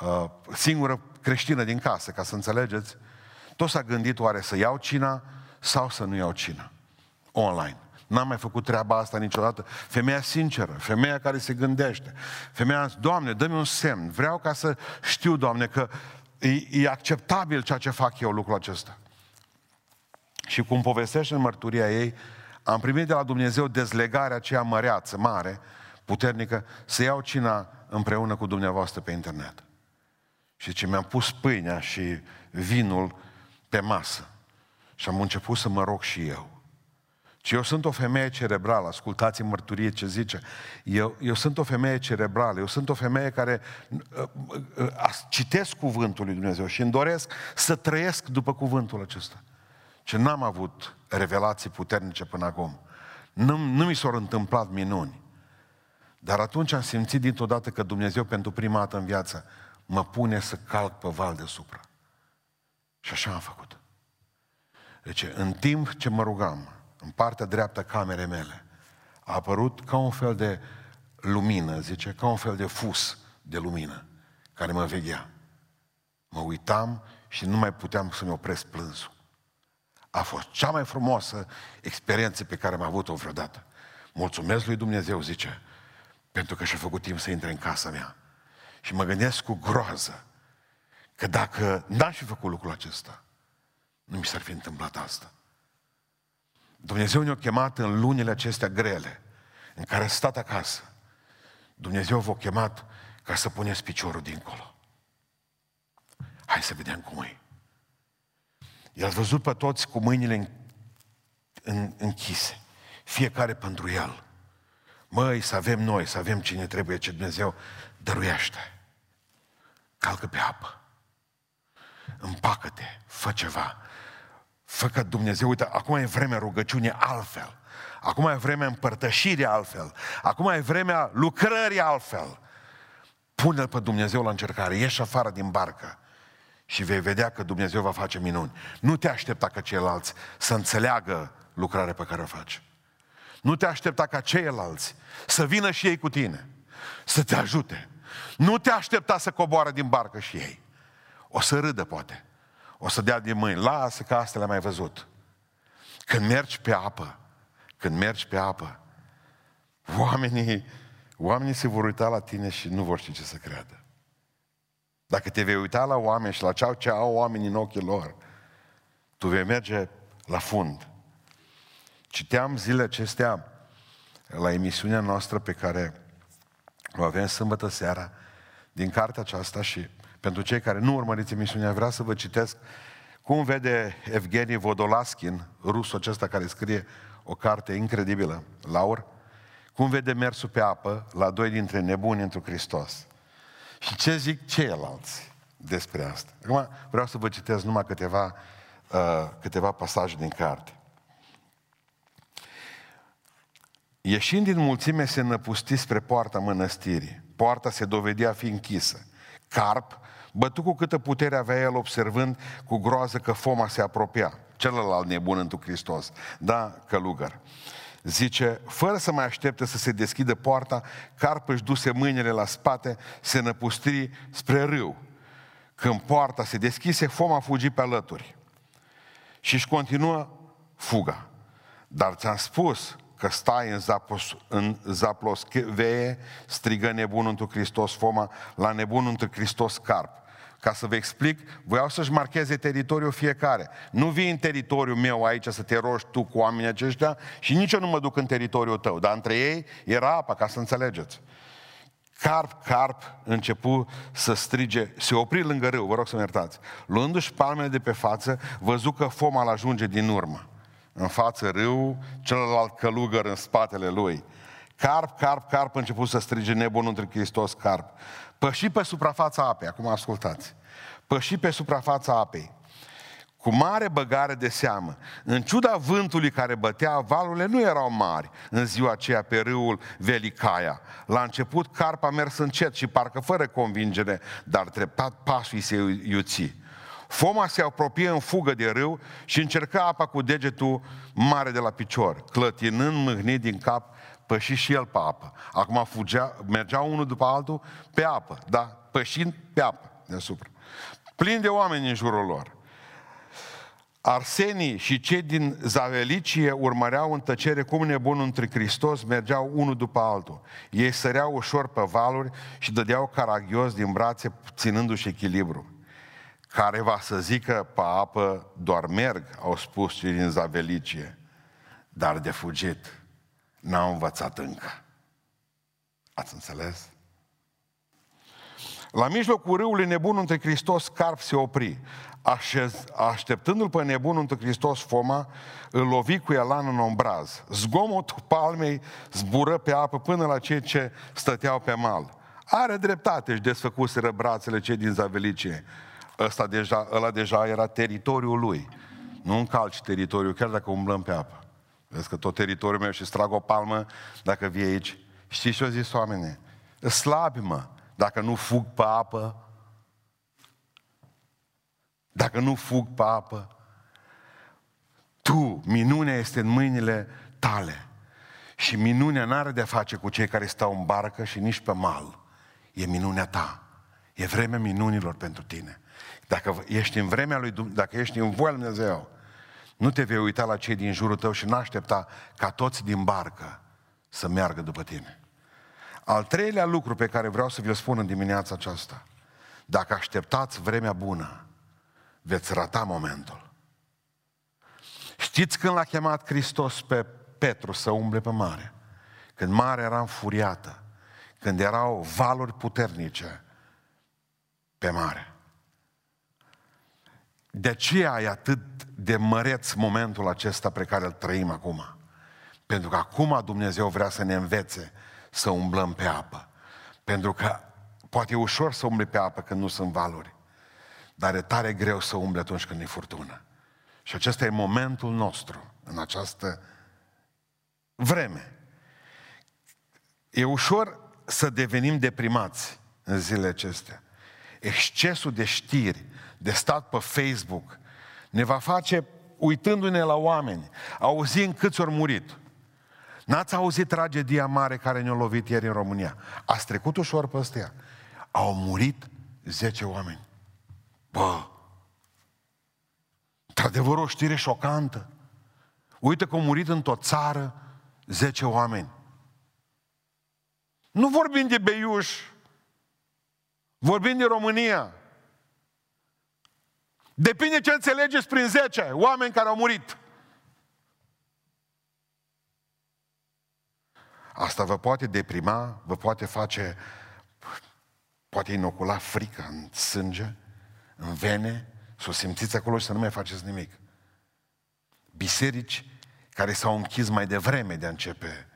uh, singură creștină din casă, ca să înțelegeți, tot s-a gândit oare să iau cina sau să nu iau cina. Online. N-am mai făcut treaba asta niciodată. Femeia sinceră, femeia care se gândește. Femeia, Doamne, dă-mi un semn. Vreau ca să știu, Doamne, că e, e acceptabil ceea ce fac eu lucrul acesta. Și cum povestește în mărturia ei, am primit de la Dumnezeu dezlegarea aceea măreață, mare, puternică, să iau cina împreună cu dumneavoastră pe internet. Și ce mi-am pus pâinea și vinul pe masă. Și am început să mă rog și eu. Și eu sunt o femeie cerebrală, ascultați mărturie ce zice. Eu, eu sunt o femeie cerebrală, eu sunt o femeie care uh, uh, uh, citesc cuvântul lui Dumnezeu și îmi doresc să trăiesc după cuvântul acesta. Ce n-am avut revelații puternice până acum. Nu, nu mi s-au întâmplat minuni. Dar atunci am simțit dintr-o dată că Dumnezeu pentru prima dată în viață mă pune să calc pe val deasupra. Și așa am făcut. Deci, în timp ce mă rugam, în partea dreaptă camerei mele, a apărut ca un fel de lumină, zice, ca un fel de fus de lumină care mă veghea. Mă uitam și nu mai puteam să-mi opresc plânsul. A fost cea mai frumoasă experiență pe care am avut-o vreodată. Mulțumesc lui Dumnezeu, zice, pentru că și-a făcut timp să intre în casa mea. Și mă gândesc cu groază că dacă n-aș fi făcut lucrul acesta, nu mi s-ar fi întâmplat asta. Dumnezeu ne-a chemat în lunile acestea grele, în care a stat acasă. Dumnezeu v-a chemat ca să puneți piciorul dincolo. Hai să vedem cum e. I-ați văzut pe toți cu mâinile în, în, închise. Fiecare pentru el. Măi, să avem noi, să avem cine trebuie, ce Dumnezeu dăruiește. Calcă pe apă. Împacă-te, fă ceva. Fă că Dumnezeu, uite, acum e vremea rugăciunii altfel. Acum e vremea împărtășirii altfel. Acum e vremea lucrării altfel. Pune-L pe Dumnezeu la încercare. Ieși afară din barcă și vei vedea că Dumnezeu va face minuni. Nu te aștepta ca ceilalți să înțeleagă lucrarea pe care o faci. Nu te aștepta ca ceilalți să vină și ei cu tine, să te ajute. Nu te aștepta să coboară din barcă și ei. O să râdă, poate. O să dea din mâini. Lasă că asta le-am mai văzut. Când mergi pe apă, când mergi pe apă, oamenii, oamenii se vor uita la tine și nu vor ști ce să creadă. Dacă te vei uita la oameni și la ceea ce au oamenii în ochii lor, tu vei merge la fund. Citeam zilele acestea la emisiunea noastră pe care o avem sâmbătă seara din cartea aceasta și pentru cei care nu urmăriți emisiunea, vreau să vă citesc cum vede Evgeni Vodolaskin, rusul acesta care scrie o carte incredibilă, Laur, cum vede mersul pe apă la doi dintre nebuni într Hristos. Și ce zic ceilalți despre asta. Acum vreau să vă citesc numai câteva, uh, câteva pasaje din carte. Ieșind din mulțime, se năpusti spre poarta mănăstirii. Poarta se dovedea fi închisă. Carp, bătut cu câtă putere avea el, observând cu groază că foma se apropia. Celălalt nebun întru Hristos. Da, călugăr. Zice, fără să mai aștepte să se deschidă poarta, Carp își duse mâinile la spate, se năpustri spre râu. Când poarta se deschise, foma fugi pe alături. Și își continuă fuga. Dar ți-am spus că stai în, zapos, în zaplos veie, strigă nebunul într Hristos Foma, la nebunul într Hristos Carp. Ca să vă explic, voiau să-și marcheze teritoriul fiecare. Nu vii în teritoriul meu aici să te rogi tu cu oamenii aceștia și nici eu nu mă duc în teritoriul tău. Dar între ei era apa, ca să înțelegeți. Carp, carp, începu să strige, se opri lângă râu, vă rog să-mi iertați. Luându-și palmele de pe față, văzu că foma îl ajunge din urmă în față râu, celălalt călugăr în spatele lui. Carp, carp, carp, a început să strige nebunul între Hristos, carp. Păși pe suprafața apei, acum ascultați. Păși pe suprafața apei. Cu mare băgare de seamă. În ciuda vântului care bătea, valurile nu erau mari în ziua aceea pe râul Velicaia. La început, carpa a mers încet și parcă fără convingere, dar treptat pasul îi se iuți. Foma se apropie în fugă de râu și încerca apa cu degetul mare de la picior, clătinând mâhnit din cap, păși și el pe apă. Acum fugea, mergea unul după altul pe apă, da? Pășind pe apă deasupra. Plin de oameni în jurul lor. Arsenii și cei din Zavelicie urmăreau în tăcere cum nebunul între Hristos, mergeau unul după altul. Ei săreau ușor pe valuri și dădeau caragios din brațe, ținându-și echilibru. Care va să zică pe apă, doar merg, au spus cei din Zavelicie, dar de fugit n-au învățat încă. Ați înțeles? La mijlocul râului nebunul între Hristos Carp se opri. Așez, așteptându-l pe nebunul între Hristos Foma, îl lovi cu elan în ombraz. Zgomotul palmei zbură pe apă până la cei ce stăteau pe mal. Are dreptate, își desfăcuseră brațele cei din Zavelicie. Ăsta deja, ăla deja era teritoriul lui. Nu încalci teritoriul, chiar dacă umblăm pe apă. Vezi că tot teritoriul meu și strag o palmă dacă vii aici. Știți ce au zis oamenii? Slabi, mă, dacă nu fug pe apă. Dacă nu fug pe apă. Tu, minunea este în mâinile tale. Și minunea nu are de-a face cu cei care stau în barcă și nici pe mal. E minunea ta. E vremea minunilor pentru tine. Dacă ești în vremea lui Dumnezeu, dacă ești în voia lui Dumnezeu, nu te vei uita la cei din jurul tău și nu aștepta ca toți din barcă să meargă după tine. Al treilea lucru pe care vreau să vi-l spun în dimineața aceasta, dacă așteptați vremea bună, veți rata momentul. Știți când l-a chemat Hristos pe Petru să umble pe mare? Când marea era înfuriată, când erau valuri puternice pe mare. De aceea e atât de măreț momentul acesta pe care îl trăim acum. Pentru că acum Dumnezeu vrea să ne învețe să umblăm pe apă. Pentru că poate e ușor să umble pe apă când nu sunt valuri. Dar e tare greu să umble atunci când e furtună. Și acesta e momentul nostru în această vreme. E ușor să devenim deprimați în zilele acestea. Excesul de știri, de stat pe Facebook, ne va face, uitându-ne la oameni, auzind câți ori murit. N-ați auzit tragedia mare care ne-a lovit ieri în România. Ați trecut ușor pe astea. Au murit 10 oameni. Bă, într-adevăr o știre șocantă. Uite că au murit într-o țară 10 oameni. Nu vorbim de Beiuș, vorbim de România. Depinde ce înțelegeți prin 10 oameni care au murit. Asta vă poate deprima, vă poate face, poate inocula frică în sânge, în vene, să o simțiți acolo și să nu mai faceți nimic. Biserici care s-au închis mai devreme de a începe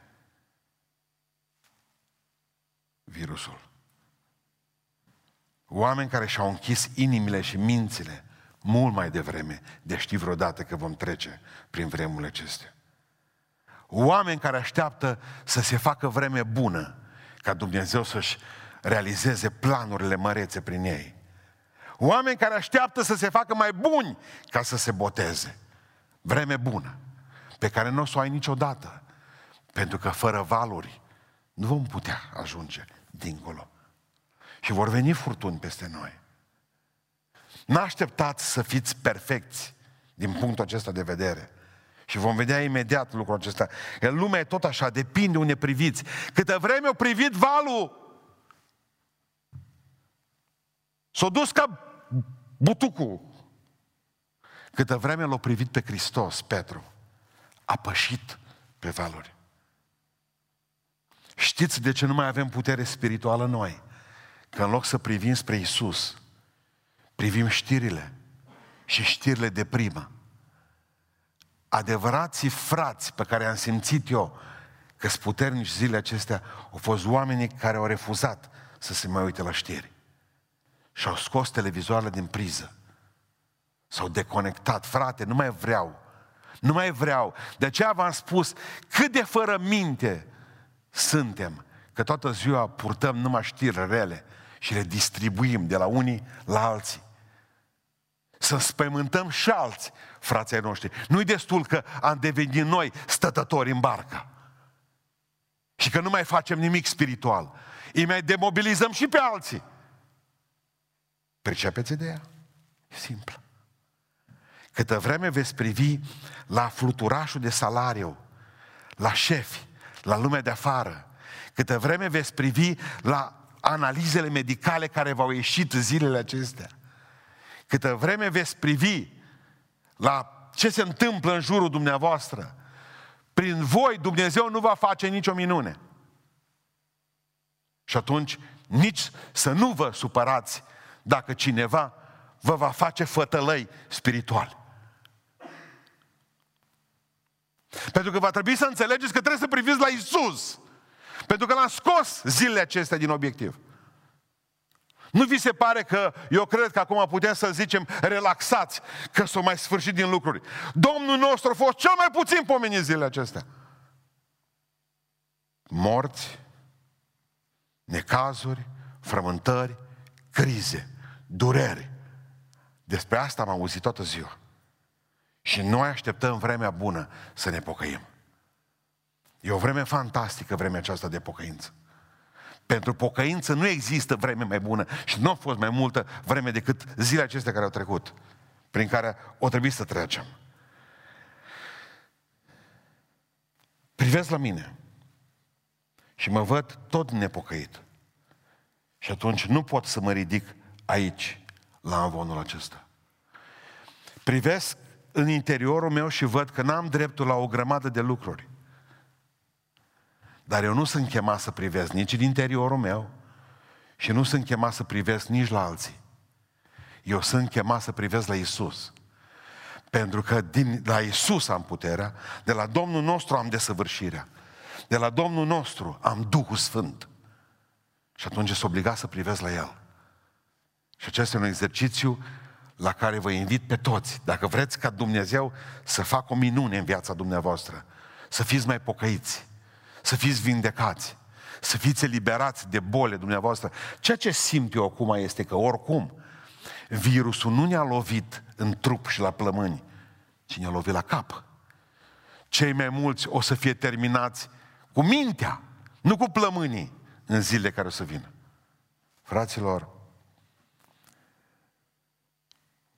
virusul. Oameni care și-au închis inimile și mințile mult mai devreme de ști vreodată că vom trece prin vremurile acestea. Oameni care așteaptă să se facă vreme bună, ca Dumnezeu să-și realizeze planurile mărețe prin ei. Oameni care așteaptă să se facă mai buni ca să se boteze. Vreme bună, pe care nu o să o ai niciodată. Pentru că fără valuri nu vom putea ajunge dincolo. Și vor veni furtuni peste noi. Nu așteptați să fiți perfecți din punctul acesta de vedere. Și vom vedea imediat lucrul acesta. Că lumea e tot așa, depinde unde priviți. Câtă vreme o privit valul, s-a dus ca butucul. Câtă vreme l-a privit pe Hristos, Petru, a pășit pe valuri. Știți de ce nu mai avem putere spirituală noi? Că în loc să privim spre Isus, privim știrile și știrile de primă adevărații frați pe care am simțit eu că sunt puternici zilele acestea, au fost oamenii care au refuzat să se mai uite la știri. Și au scos televizoarele din priză. S-au deconectat. Frate, nu mai vreau. Nu mai vreau. De aceea v-am spus cât de fără minte suntem. Că toată ziua purtăm numai știri rele și le distribuim de la unii la alții. Să spământăm și alții frații noștri. Nu-i destul că am devenit noi stătători în barcă. Și că nu mai facem nimic spiritual. Îi mai demobilizăm și pe alții. Percepeți ideea? E simplă. Câtă vreme veți privi la fluturașul de salariu, la șefi, la lumea de afară, câtă vreme veți privi la analizele medicale care v-au ieșit zilele acestea, câtă vreme veți privi la ce se întâmplă în jurul dumneavoastră, prin voi Dumnezeu nu va face nicio minune. Și atunci nici să nu vă supărați dacă cineva vă va face fătălăi spirituali. Pentru că va trebui să înțelegeți că trebuie să priviți la Isus. Pentru că l-am scos zilele acestea din obiectiv. Nu vi se pare că eu cred că acum putem să zicem relaxați că s-au mai sfârșit din lucruri. Domnul nostru a fost cel mai puțin pomenit zilele acestea. Morți, necazuri, frământări, crize, dureri. Despre asta am auzit toată ziua. Și noi așteptăm vremea bună să ne pocăim. E o vreme fantastică, vremea aceasta de pocăință. Pentru pocăință nu există vreme mai bună și nu a fost mai multă vreme decât zilele acestea care au trecut, prin care o trebuie să trecem. Privesc la mine și mă văd tot nepocăit. Și atunci nu pot să mă ridic aici, la învonul acesta. Privesc în interiorul meu și văd că n-am dreptul la o grămadă de lucruri. Dar eu nu sunt chemat să privesc nici în interiorul meu și nu sunt chemat să privesc nici la alții. Eu sunt chemat să privesc la Isus. Pentru că din, la Isus am puterea, de la Domnul nostru am desăvârșirea, de la Domnul nostru am Duhul Sfânt. Și atunci sunt obligat să privesc la El. Și acesta e un exercițiu la care vă invit pe toți. Dacă vreți ca Dumnezeu să facă o minune în viața dumneavoastră, să fiți mai pocăiți, să fiți vindecați, să fiți eliberați de bole dumneavoastră. Ceea ce simt eu acum este că oricum virusul nu ne-a lovit în trup și la plămâni, ci ne-a lovit la cap. Cei mai mulți o să fie terminați cu mintea, nu cu plămânii, în zilele care o să vină. Fraților,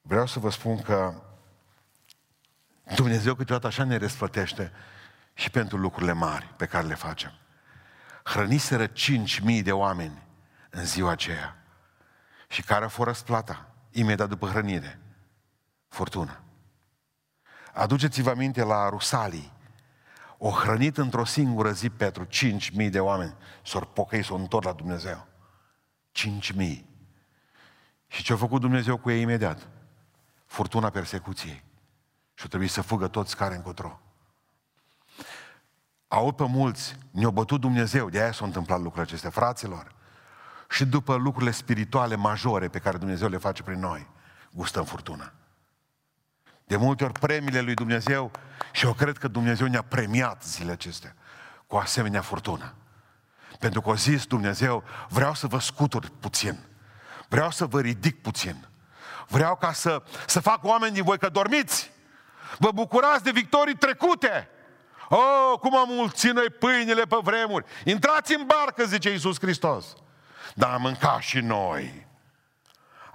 vreau să vă spun că Dumnezeu câteodată așa ne răsplătește și pentru lucrurile mari pe care le facem. Hrăniseră cinci mii de oameni în ziua aceea. Și care a fost răsplata imediat după hrănire? Furtună. Aduceți-vă aminte la Rusalii. O hrănit într-o singură zi Petru, cinci mii de oameni s-au pocăi, s-au întors la Dumnezeu. Cinci mii. Și ce a făcut Dumnezeu cu ei imediat? Furtuna persecuției. Și trebuie să fugă toți care încotro aud pe mulți, ne-a bătut Dumnezeu, de aia s-au întâmplat lucrurile acestea, fraților. Și după lucrurile spirituale majore pe care Dumnezeu le face prin noi, gustăm furtuna. De multe ori premiile lui Dumnezeu, și eu cred că Dumnezeu ne-a premiat zilele acestea cu asemenea furtună. Pentru că a zis Dumnezeu, vreau să vă scutur puțin. Vreau să vă ridic puțin. Vreau ca să, să fac oameni din voi că dormiți. Vă bucurați de victorii trecute. Oh, cum am mulțit noi pâinile pe vremuri. Intrați în barcă, zice Iisus Hristos. Dar am mâncat și noi.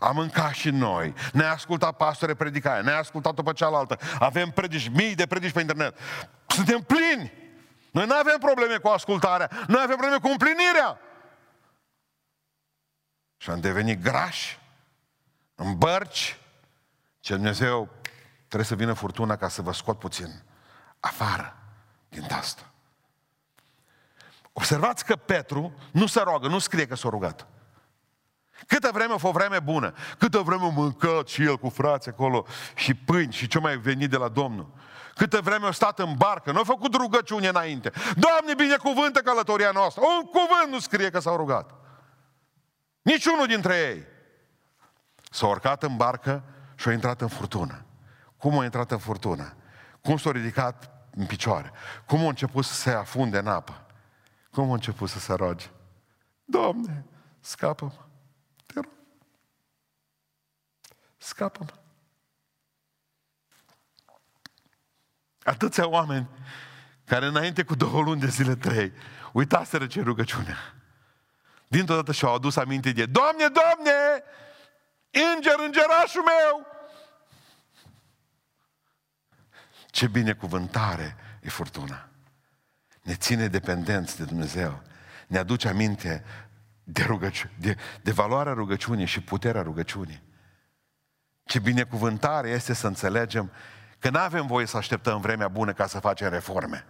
Am mâncat și noi. Ne-a ascultat pastore predicare, ne-a ascultat-o pe cealaltă. Avem predici, mii de predici pe internet. Suntem plini. Noi nu avem probleme cu ascultarea, noi avem probleme cu împlinirea. Și am devenit grași, în bărci, ce Dumnezeu trebuie să vină furtuna ca să vă scot puțin afară din asta. Observați că Petru nu se roagă, nu scrie că s-a rugat. Câtă vreme a fost vreme bună, câtă vreme a mâncat și el cu frații acolo și pâini și ce mai venit de la Domnul. Câtă vreme a stat în barcă, nu a făcut rugăciune înainte. Doamne, binecuvântă călătoria noastră. Un cuvânt nu scrie că s-au rugat. Niciunul dintre ei. S-a urcat în barcă și a intrat în furtună. Cum a intrat în furtună? Cum s-a ridicat în picioare. Cum a început să se afunde în apă? Cum a început să se roage? Doamne, scapă-mă, te rog. Scapă-mă. Atâția oameni care înainte cu două luni de zile trei uitaseră ce rugăciunea. Dintr-o dată și-au adus aminte de Doamne, Doamne, înger, îngerașul meu! Ce binecuvântare e furtuna. Ne ține dependenți de Dumnezeu. Ne aduce aminte de, rugăciune, de, de valoarea rugăciunii și puterea rugăciunii. Ce binecuvântare este să înțelegem că nu avem voie să așteptăm vremea bună ca să facem reforme.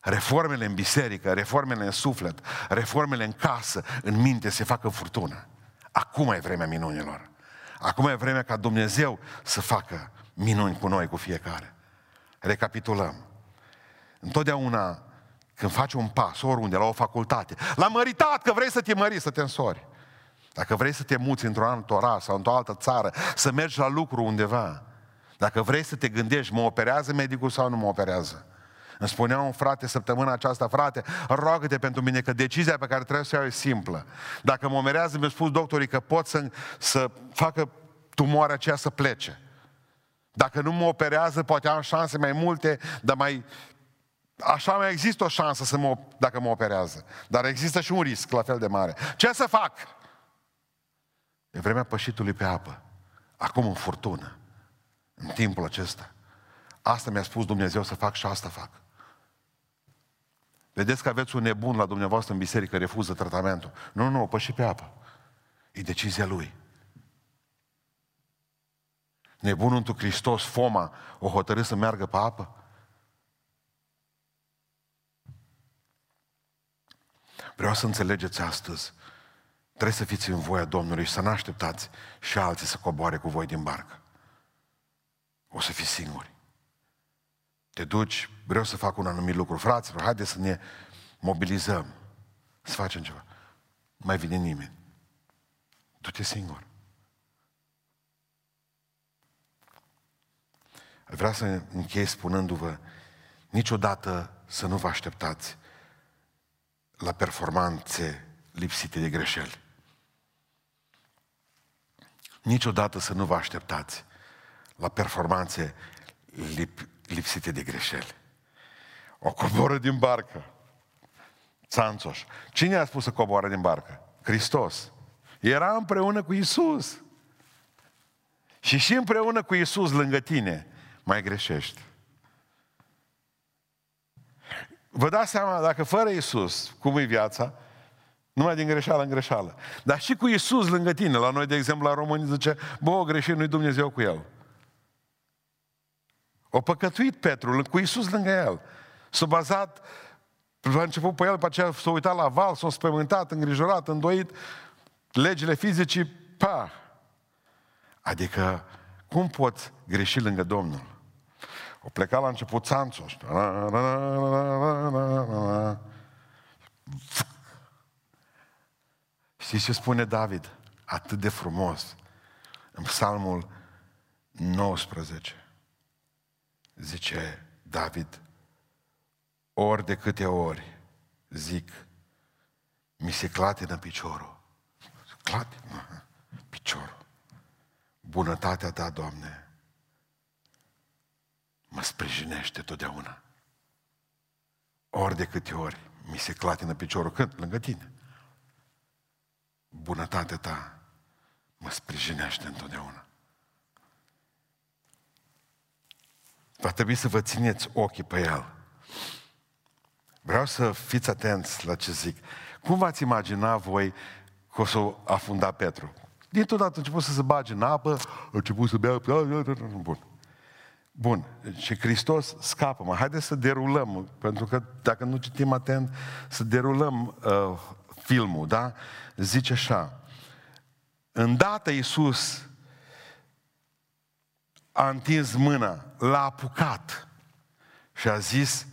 Reformele în biserică, reformele în suflet, reformele în casă, în minte se facă furtună. Acum e vremea minunilor. Acum e vremea ca Dumnezeu să facă minuni cu noi, cu fiecare. Recapitulăm. Întotdeauna când faci un pas, oriunde, la o facultate, la măritat, că vrei să te mări, să te însori. Dacă vrei să te muți într-un alt oraș sau într-o altă țară, să mergi la lucru undeva, dacă vrei să te gândești, mă operează medicul sau nu mă operează? Îmi spunea un frate săptămâna aceasta, frate, roagă-te pentru mine că decizia pe care trebuie să o iau e simplă. Dacă mă omerează, mi-a spus doctorii că pot să, să facă tumoarea aceea să plece. Dacă nu mă operează, poate am șanse mai multe, dar mai... Așa mai există o șansă să mă, dacă mă operează. Dar există și un risc la fel de mare. Ce să fac? E vremea pășitului pe apă. Acum în furtună. În timpul acesta. Asta mi-a spus Dumnezeu să fac și asta fac. Vedeți că aveți un nebun la dumneavoastră în biserică, refuză tratamentul. Nu, nu, păși pe apă. E decizia lui. Nebunul întru Hristos, Foma, o hotărâ să meargă pe apă? Vreau să înțelegeți astăzi. Trebuie să fiți în voia Domnului și să nu așteptați și alții să coboare cu voi din barcă. O să fiți singuri. Te duci, vreau să fac un anumit lucru. Fraților, haideți să ne mobilizăm. Să facem ceva. Nu mai vine nimeni. Du-te singur. Vreau să închei spunându-vă, niciodată să nu vă așteptați la performanțe lipsite de greșeli. Niciodată să nu vă așteptați la performanțe lip, lipsite de greșeli. O coboră din barcă. Țanțoș. Cine a spus să coboară din barcă? Hristos. Era împreună cu Isus. Și și împreună cu Isus lângă tine mai greșești. Vă dați seama, dacă fără Isus, cum e viața? Numai din greșeală în greșeală. Dar și cu Isus lângă tine, la noi, de exemplu, la români, zice, bă, o greșit, nu-i Dumnezeu cu el. O păcătuit Petru cu Isus lângă el. S-a bazat, a început pe el, pe aceea s-a uitat la val, s-a spământat, îngrijorat, îndoit, legile fizicii, pa! Adică, cum poți greși lângă Domnul? O pleca la început țanțoș. Știți ce spune David? Atât de frumos. În psalmul 19 zice David, ori de câte ori zic, mi se clatină piciorul. Clatină piciorul. Bunătatea ta, Doamne, mă sprijinește totdeauna. Ori de câte ori mi se clatină piciorul, când? Lângă tine. Bunătatea ta mă sprijinește întotdeauna. Va trebui să vă țineți ochii pe el. Vreau să fiți atenți la ce zic. Cum v-ați imagina voi că o să afunda Petru? Dintr-o dată a început să se bage în apă, a început să bea... Bun. Bun. Și Hristos scapă. Mă, haideți să derulăm, pentru că dacă nu citim atent, să derulăm uh, filmul, da? Zice așa. Îndată Iisus a întins mâna, l-a apucat și a zis,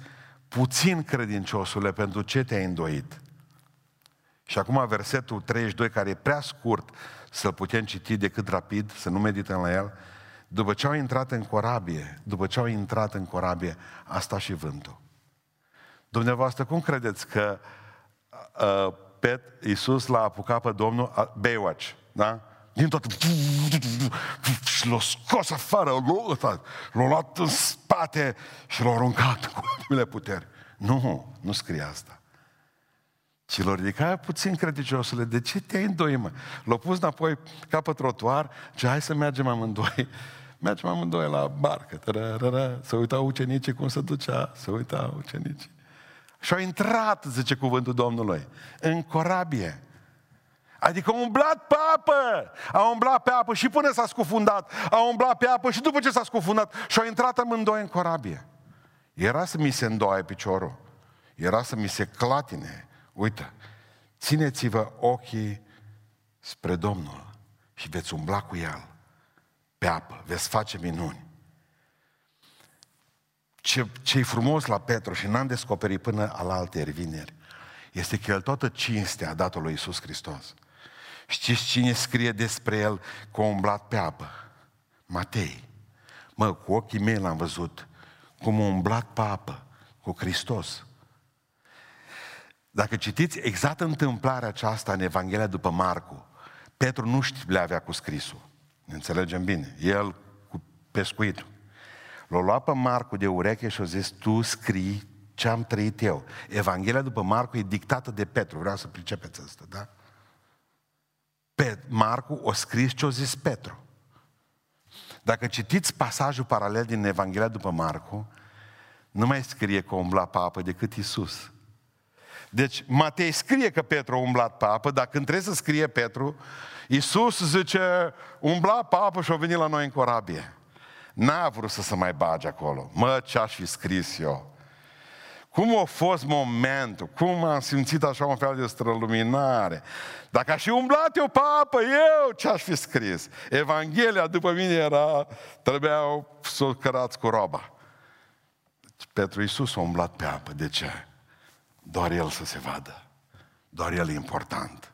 puțin credinciosule, pentru ce te-ai îndoit? Și acum versetul 32, care e prea scurt să-l putem citi decât rapid, să nu medităm la el, după ce au intrat în corabie, după ce au intrat în corabie, a stat și vântul. Dumneavoastră, cum credeți că uh, Pet, Iisus l-a apucat pe Domnul, uh, Baywatch, da? din toată... Și l-a scos afară, l-a luat în spate și l-a aruncat cu ultimele puteri. Nu, nu scrie asta. Și l-a ridicat puțin credinciosule. De ce te-ai îndoi, mă? L-a pus înapoi ca pe trotuar și hai să mergem amândoi. Mergem amândoi la barcă, tărărără, să uitau ucenicii cum se ducea, să uitau ucenicii. Și au intrat, zice cuvântul Domnului, în corabie. Adică a umblat pe apă, a umblat pe apă și până s-a scufundat, a umblat pe apă și după ce s-a scufundat și au intrat amândoi în corabie. Era să mi se îndoaie piciorul, era să mi se clatine. Uite, țineți-vă ochii spre Domnul și veți umbla cu El pe apă, veți face minuni. Ce, ce frumos la Petru și n-am descoperit până al alte vineri, este că el toată cinstea a dat-o lui Iisus Hristos. Știți cine scrie despre el că a umblat pe apă? Matei. Mă, cu ochii mei l-am văzut cum a umblat pe apă cu Hristos. Dacă citiți exact întâmplarea aceasta în Evanghelia după Marcu, Petru nu le avea cu scrisul. Ne înțelegem bine. El cu pescuitul. L-a luat pe Marcu de ureche și a zis, tu scrii ce am trăit eu. Evanghelia după Marcu e dictată de Petru. Vreau să pricepeți asta, da? Pe Marcu o scris ce a zis Petru. Dacă citiți pasajul paralel din Evanghelia după Marcu, nu mai scrie că umbla pe apă decât Isus. Deci Matei scrie că Petru a umblat pe apă, dar când trebuie să scrie Petru, Isus zice, umbla pe apă și a venit la noi în corabie. N-a vrut să se mai bage acolo. Mă, ce-aș fi scris eu? Cum a fost momentul? Cum am simțit așa un fel de străluminare? Dacă aș fi umblat eu pe apă, eu ce-aș fi scris? Evanghelia după mine era, trebuiau să o cărați cu roba. Petru Iisus a umblat pe apă. De ce? Doar El să se vadă. Doar El e important.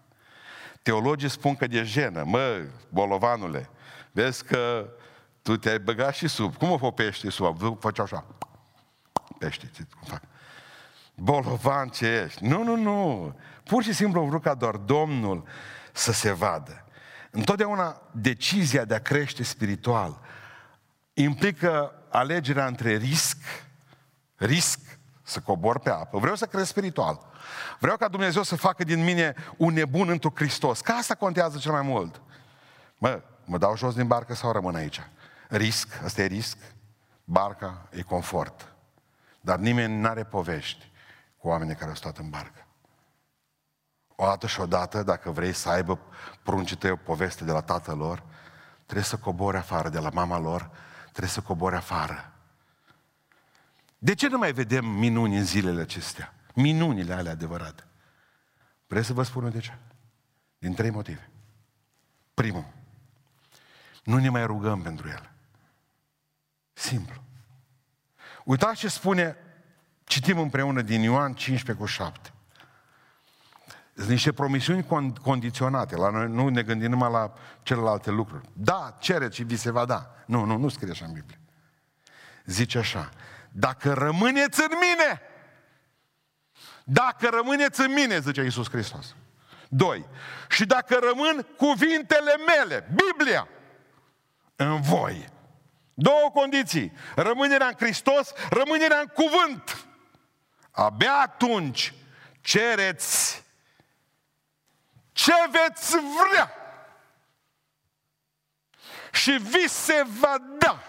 Teologii spun că de jenă. Mă, bolovanule, vezi că tu te-ai băgat și sub. Cum o fă pește sub? Faci așa. Pește, cum fac. Bolovan ce ești. Nu, nu, nu. Pur și simplu vreau ca doar Domnul să se vadă. Întotdeauna decizia de a crește spiritual implică alegerea între risc, risc să cobor pe apă. Vreau să cresc spiritual. Vreau ca Dumnezeu să facă din mine un nebun într Hristos. Ca asta contează cel mai mult. Mă, mă dau jos din barcă sau rămân aici? Risc, ăsta e risc. Barca e confort. Dar nimeni nu are povești cu oamenii care au stat în barcă. O dată și odată, dacă vrei să aibă pruncii tăi o poveste de la tatăl lor, trebuie să cobori afară, de la mama lor, trebuie să cobori afară. De ce nu mai vedem minuni în zilele acestea? Minunile alea adevărate. Vreau să vă spun de ce? Din trei motive. Primul, nu ne mai rugăm pentru el. Simplu. Uitați ce spune, citim împreună din Ioan 15 cu 7. Sunt niște promisiuni condiționate. La noi nu ne gândim numai la celelalte lucruri. Da, cereți și vi se va da. Nu, nu, nu scrie așa în Biblie. Zice așa, dacă rămâneți în mine, dacă rămâneți în mine, zice Iisus Hristos. Doi. Și dacă rămân cuvintele mele, Biblia, în voi. Două condiții. Rămânerea în Hristos, rămânerea în cuvânt. Abia atunci cereți ce veți vrea. Și vi se va da.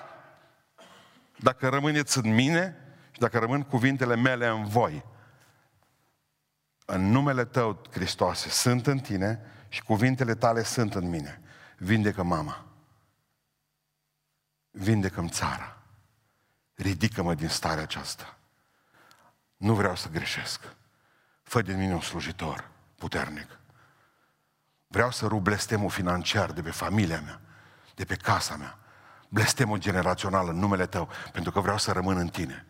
Dacă rămâneți în mine și dacă rămân cuvintele mele în voi. În numele tău, Hristoase, sunt în tine și cuvintele tale sunt în mine. Vindecă mama. Vindecă-mi țara. Ridică-mă din starea aceasta. Nu vreau să greșesc. Fă din mine un slujitor puternic. Vreau să rup blestemul financiar de pe familia mea, de pe casa mea. Blestemul generațional în numele tău, pentru că vreau să rămân în tine.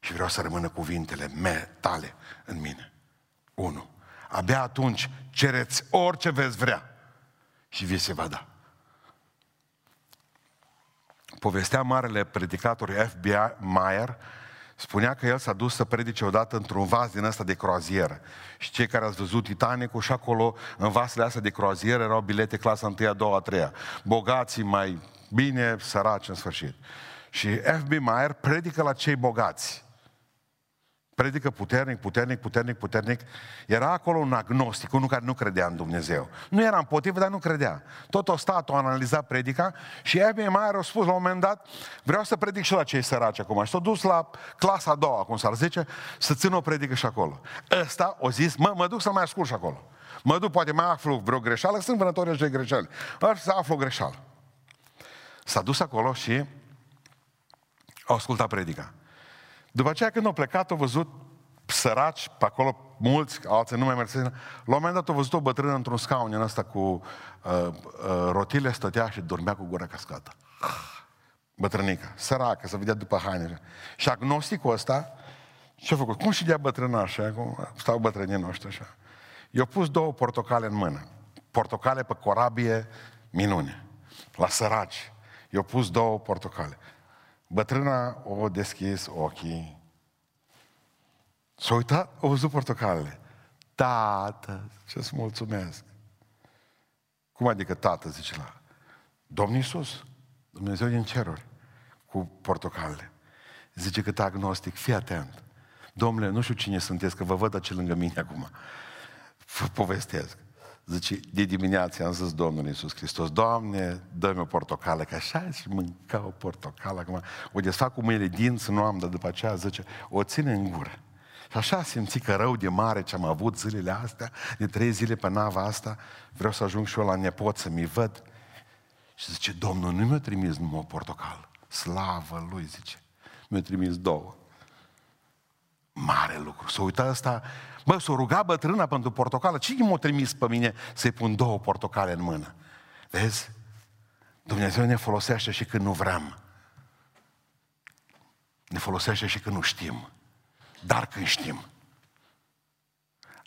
Și vreau să rămână cuvintele mele, tale în mine. Unu. Abia atunci cereți orice veți vrea și vi se va da. Povestea marele predicator F.B. Meyer, spunea că el s-a dus să predice odată într-un vas din ăsta de croazieră. Și cei care ați văzut Titanicul și acolo, în vasele astea de croazieră, erau bilete clasa 1, a 2, a 3 Bogații mai bine, săraci în sfârșit. Și F.B. Meyer predică la cei bogați. Predică puternic, puternic, puternic, puternic. Era acolo un agnostic, unul care nu credea în Dumnezeu. Nu era împotrivă, dar nu credea. Tot o stat, o analizat predica și ea mi mai a răspuns la un moment dat, vreau să predic și la cei săraci acum. Și s-a dus la clasa a doua, cum s-ar zice, să țină o predică și acolo. Ăsta o zis, mă, mă duc să mai ascult și acolo. Mă duc, poate mai aflu vreo greșeală, sunt vânători de greșeli. Să aflu o greșeală. S-a dus acolo și a ascultat predica. După aceea când au plecat, au văzut săraci pe acolo, mulți, alții nu mai merg La un moment dat au văzut o bătrână într-un scaun în ăsta cu uh, uh, rotile, stătea și dormea cu gura cascată. Bătrânica, săracă, să vedea după haine. Și agnosticul ăsta, ce-a făcut? Cum și dea bătrâna așa? Cum stau bătrânii noștri așa? I-au pus două portocale în mână. Portocale pe corabie, minune. La săraci. I-au pus două portocale. Bătrâna o deschis ochii. S-a uitat, a văzut portocalele. Tată, ce-ți mulțumesc. Cum adică tată, zice la Domnul Iisus, Dumnezeu din ceruri, cu portocalele. Zice că agnostic, fii atent. Domnule, nu știu cine sunteți, că vă văd aici lângă mine acum. Vă povestesc. Zice, de dimineață am zis Domnul Iisus Hristos, Doamne, dă-mi o portocală, că așa și mânca o portocală. Acum, o desfac cu mâinile dinți, nu am, dar după aceea zice, o ține în gură. Și așa simți că rău de mare ce am avut zilele astea, de trei zile pe nava asta, vreau să ajung și eu la nepot să mi văd. Și zice, Domnul nu mi-a trimis numai o portocală. Slavă Lui, zice. Mi-a trimis două. Mare lucru. Să uita asta Bă, s-o ruga bătrâna pentru portocală. Cine m-a trimis pe mine să-i pun două portocale în mână? Vezi? Dumnezeu ne folosește și când nu vrem. Ne folosește și când nu știm. Dar când știm.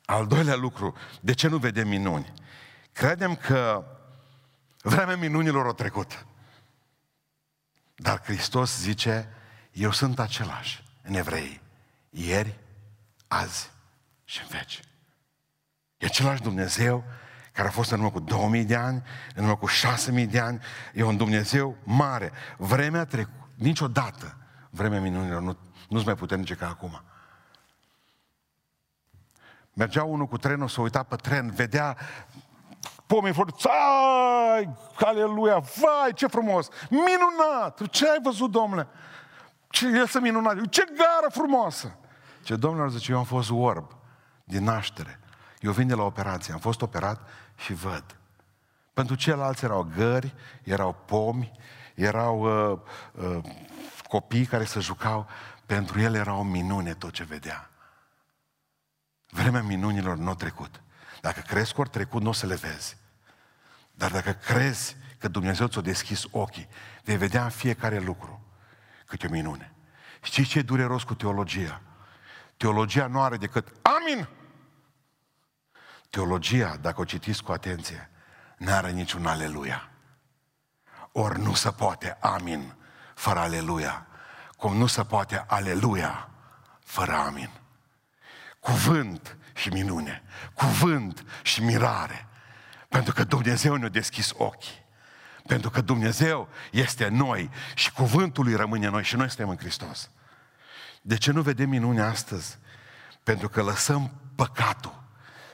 Al doilea lucru, de ce nu vedem minuni? Credem că vremea minunilor a trecut. Dar Hristos zice, eu sunt același în evrei, ieri, azi și în veci. E același Dumnezeu care a fost în urmă cu 2000 de ani, în urmă cu 6000 de ani, e un Dumnezeu mare. Vremea trecut, niciodată vremea minunilor nu, nu-ți mai puternice ca acum. Mergea unul cu trenul, s-a uitat pe tren, vedea pomii foarte, ai, aleluia, vai, ce frumos, minunat, ce ai văzut, domnule? Ce este minunat, ce gară frumoasă. Ce domnul zice, eu am fost orb din naștere. Eu vin de la operație, am fost operat și văd. Pentru ceilalți erau gări, erau pomi, erau uh, uh, copii care se jucau. Pentru el era o minune tot ce vedea. Vremea minunilor nu a trecut. Dacă crezi că ori trecut, nu o să le vezi. Dar dacă crezi că Dumnezeu ți-a deschis ochii, vei vedea în fiecare lucru câte o minune. Știi ce e dureros cu teologia? Teologia nu are decât amin. Teologia, dacă o citiți cu atenție, nu are niciun aleluia. Ori nu se poate amin fără aleluia. Cum nu se poate aleluia fără amin. Cuvânt și minune. Cuvânt și mirare. Pentru că Dumnezeu ne-a deschis ochii. Pentru că Dumnezeu este noi și cuvântul lui rămâne noi și noi suntem în Hristos. De ce nu vedem minune astăzi? Pentru că lăsăm păcatul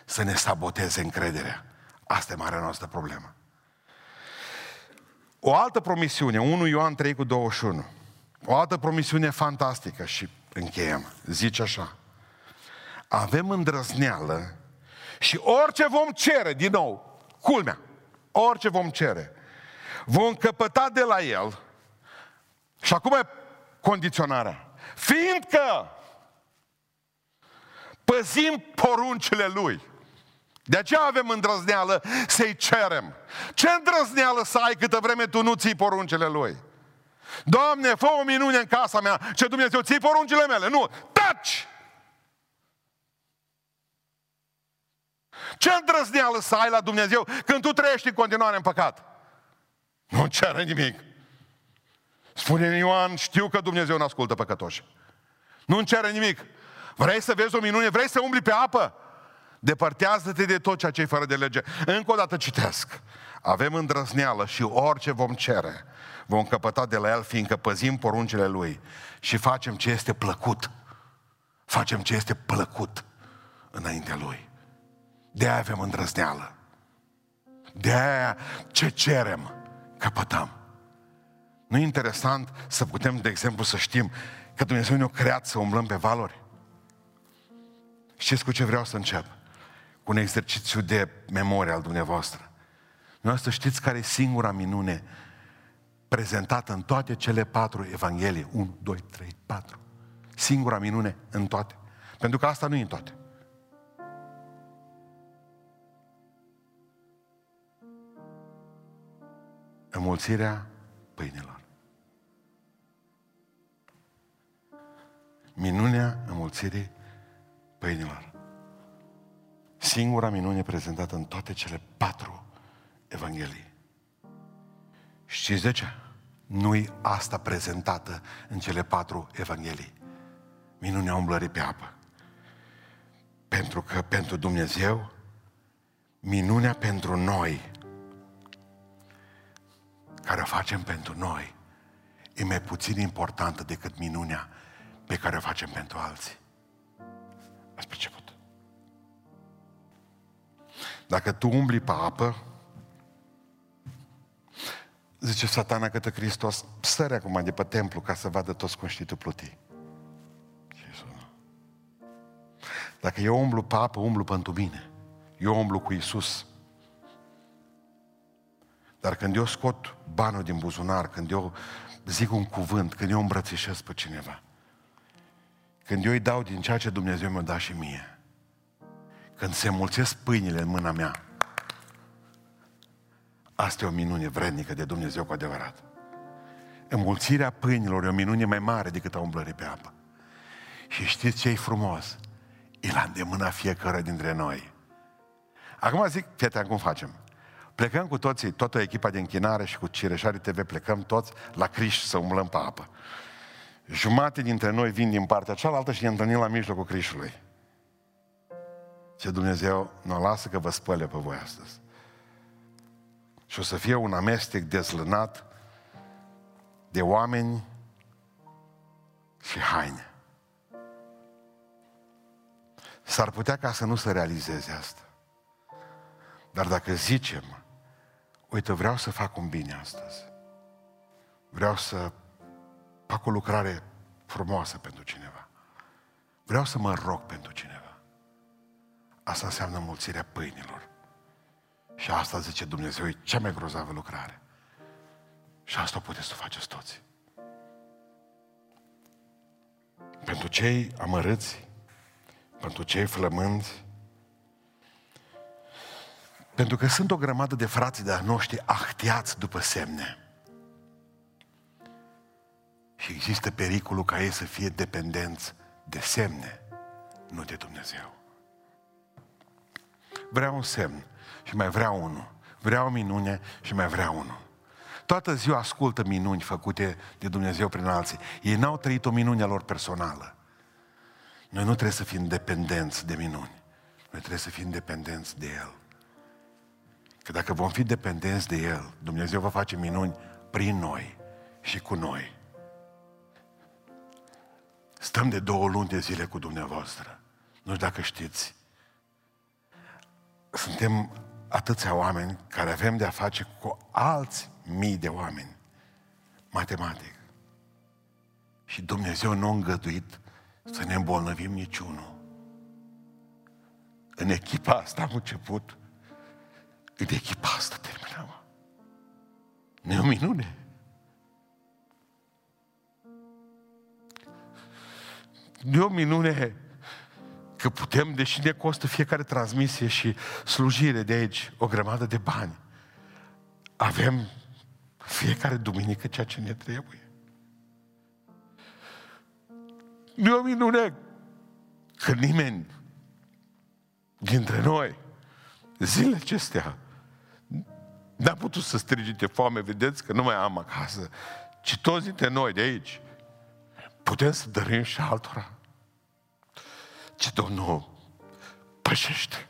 să ne saboteze încrederea. Asta e marea noastră problemă. O altă promisiune, 1 Ioan 3 cu 21. O altă promisiune fantastică și încheiem. Zice așa. Avem îndrăzneală și orice vom cere, din nou, culmea, orice vom cere, vom căpăta de la El. Și acum e condiționarea. Fiindcă păzim poruncile Lui. De aceea avem îndrăzneală să-i cerem. Ce îndrăzneală să ai câtă vreme tu nu ții poruncile Lui? Doamne, fă o minune în casa mea. Ce Dumnezeu, ții poruncile mele? Nu. Taci! Ce îndrăzneală să ai la Dumnezeu când tu trăiești în continuare în păcat? Nu cere nimic. Spune Ioan, știu că Dumnezeu nu ascultă păcătoși. Nu cere nimic. Vrei să vezi o minune? Vrei să umbli pe apă? Depărtează-te de tot ceea ce e fără de lege. Încă o dată citesc. Avem îndrăzneală și orice vom cere, vom căpăta de la El, fiindcă păzim poruncile Lui și facem ce este plăcut Facem ce este plăcut înaintea Lui. De aia avem îndrăzneală. De aia ce cerem, căpătăm. Nu e interesant să putem, de exemplu, să știm că Dumnezeu ne-a creat să umblăm pe valori? Știți cu ce vreau să încep? Cu un exercițiu de memorie al dumneavoastră. să știți care e singura minune prezentată în toate cele patru evanghelii. 1, 2, 3, 4. Singura minune în toate. Pentru că asta nu e în toate. Înmulțirea pâinilor. Minunea înmulțirii pâinilor. Singura minune prezentată în toate cele patru evanghelii. Știți de ce? Nu-i asta prezentată în cele patru evanghelii. Minunea umblării pe apă. Pentru că pentru Dumnezeu, minunea pentru noi, care o facem pentru noi, e mai puțin importantă decât minunea pe care o facem pentru alții. Ați perceput? Dacă tu umbli pe apă, zice satana către Hristos, sări acum de pe templu ca să vadă toți cum știi tu pluti. Dacă eu umblu pe apă, umblu pentru mine. Eu umblu cu Isus. Dar când eu scot banul din buzunar, când eu zic un cuvânt, când eu îmbrățișez pe cineva, când eu îi dau din ceea ce Dumnezeu mi-a dat și mie, când se mulțesc pâinile în mâna mea, asta e o minune vrednică de Dumnezeu cu adevărat. Înmulțirea pâinilor e o minune mai mare decât a umblării pe apă. Și știți ce e frumos? E la îndemâna fiecare dintre noi. Acum zic, fete, cum facem? Plecăm cu toții, toată echipa de închinare și cu Cireșarii TV, plecăm toți la Criș să umblăm pe apă. Jumate dintre noi vin din partea cealaltă și ne întâlnim la mijlocul Crișului. Ce Dumnezeu nu lasă că vă spăle pe voi astăzi. Și o să fie un amestec dezlănat de oameni și haine. S-ar putea ca să nu se realizeze asta. Dar dacă zicem, uite, vreau să fac un bine astăzi, vreau să fac o lucrare frumoasă pentru cineva, vreau să mă rog pentru cineva, asta înseamnă mulțirea pâinilor. Și asta, zice Dumnezeu, e cea mai grozavă lucrare. Și asta o puteți să faceți toți. Pentru cei amărâți, pentru cei flămânzi, pentru că sunt o grămadă de frați de-a noștri ahtiați după semne. Și există pericolul ca ei să fie dependenți de semne, nu de Dumnezeu. Vreau un semn și mai vreau unul. Vreau o minune și mai vreau unul. Toată ziua ascultă minuni făcute de Dumnezeu prin alții. Ei n-au trăit o minune a lor personală. Noi nu trebuie să fim dependenți de minuni. Noi trebuie să fim dependenți de El. Că dacă vom fi dependenți de El, Dumnezeu va face minuni prin noi și cu noi. Stăm de două luni de zile cu dumneavoastră. Nu știu dacă știți. Suntem atâția oameni care avem de-a face cu alți mii de oameni. Matematic. Și Dumnezeu nu a îngăduit să ne îmbolnăvim niciunul. În echipa asta am început. În echipa asta terminăm. Nu e o minune. Nu e o minune că putem, deși ne costă fiecare transmisie și slujire de aici o grămadă de bani, avem fiecare duminică ceea ce ne trebuie. Nu e o minune că nimeni dintre noi zilele acestea n-a putut să strige de foame, vedeți că nu mai am acasă, ci toți dintre noi de aici putem să dărim și altora ce Domnul pășește.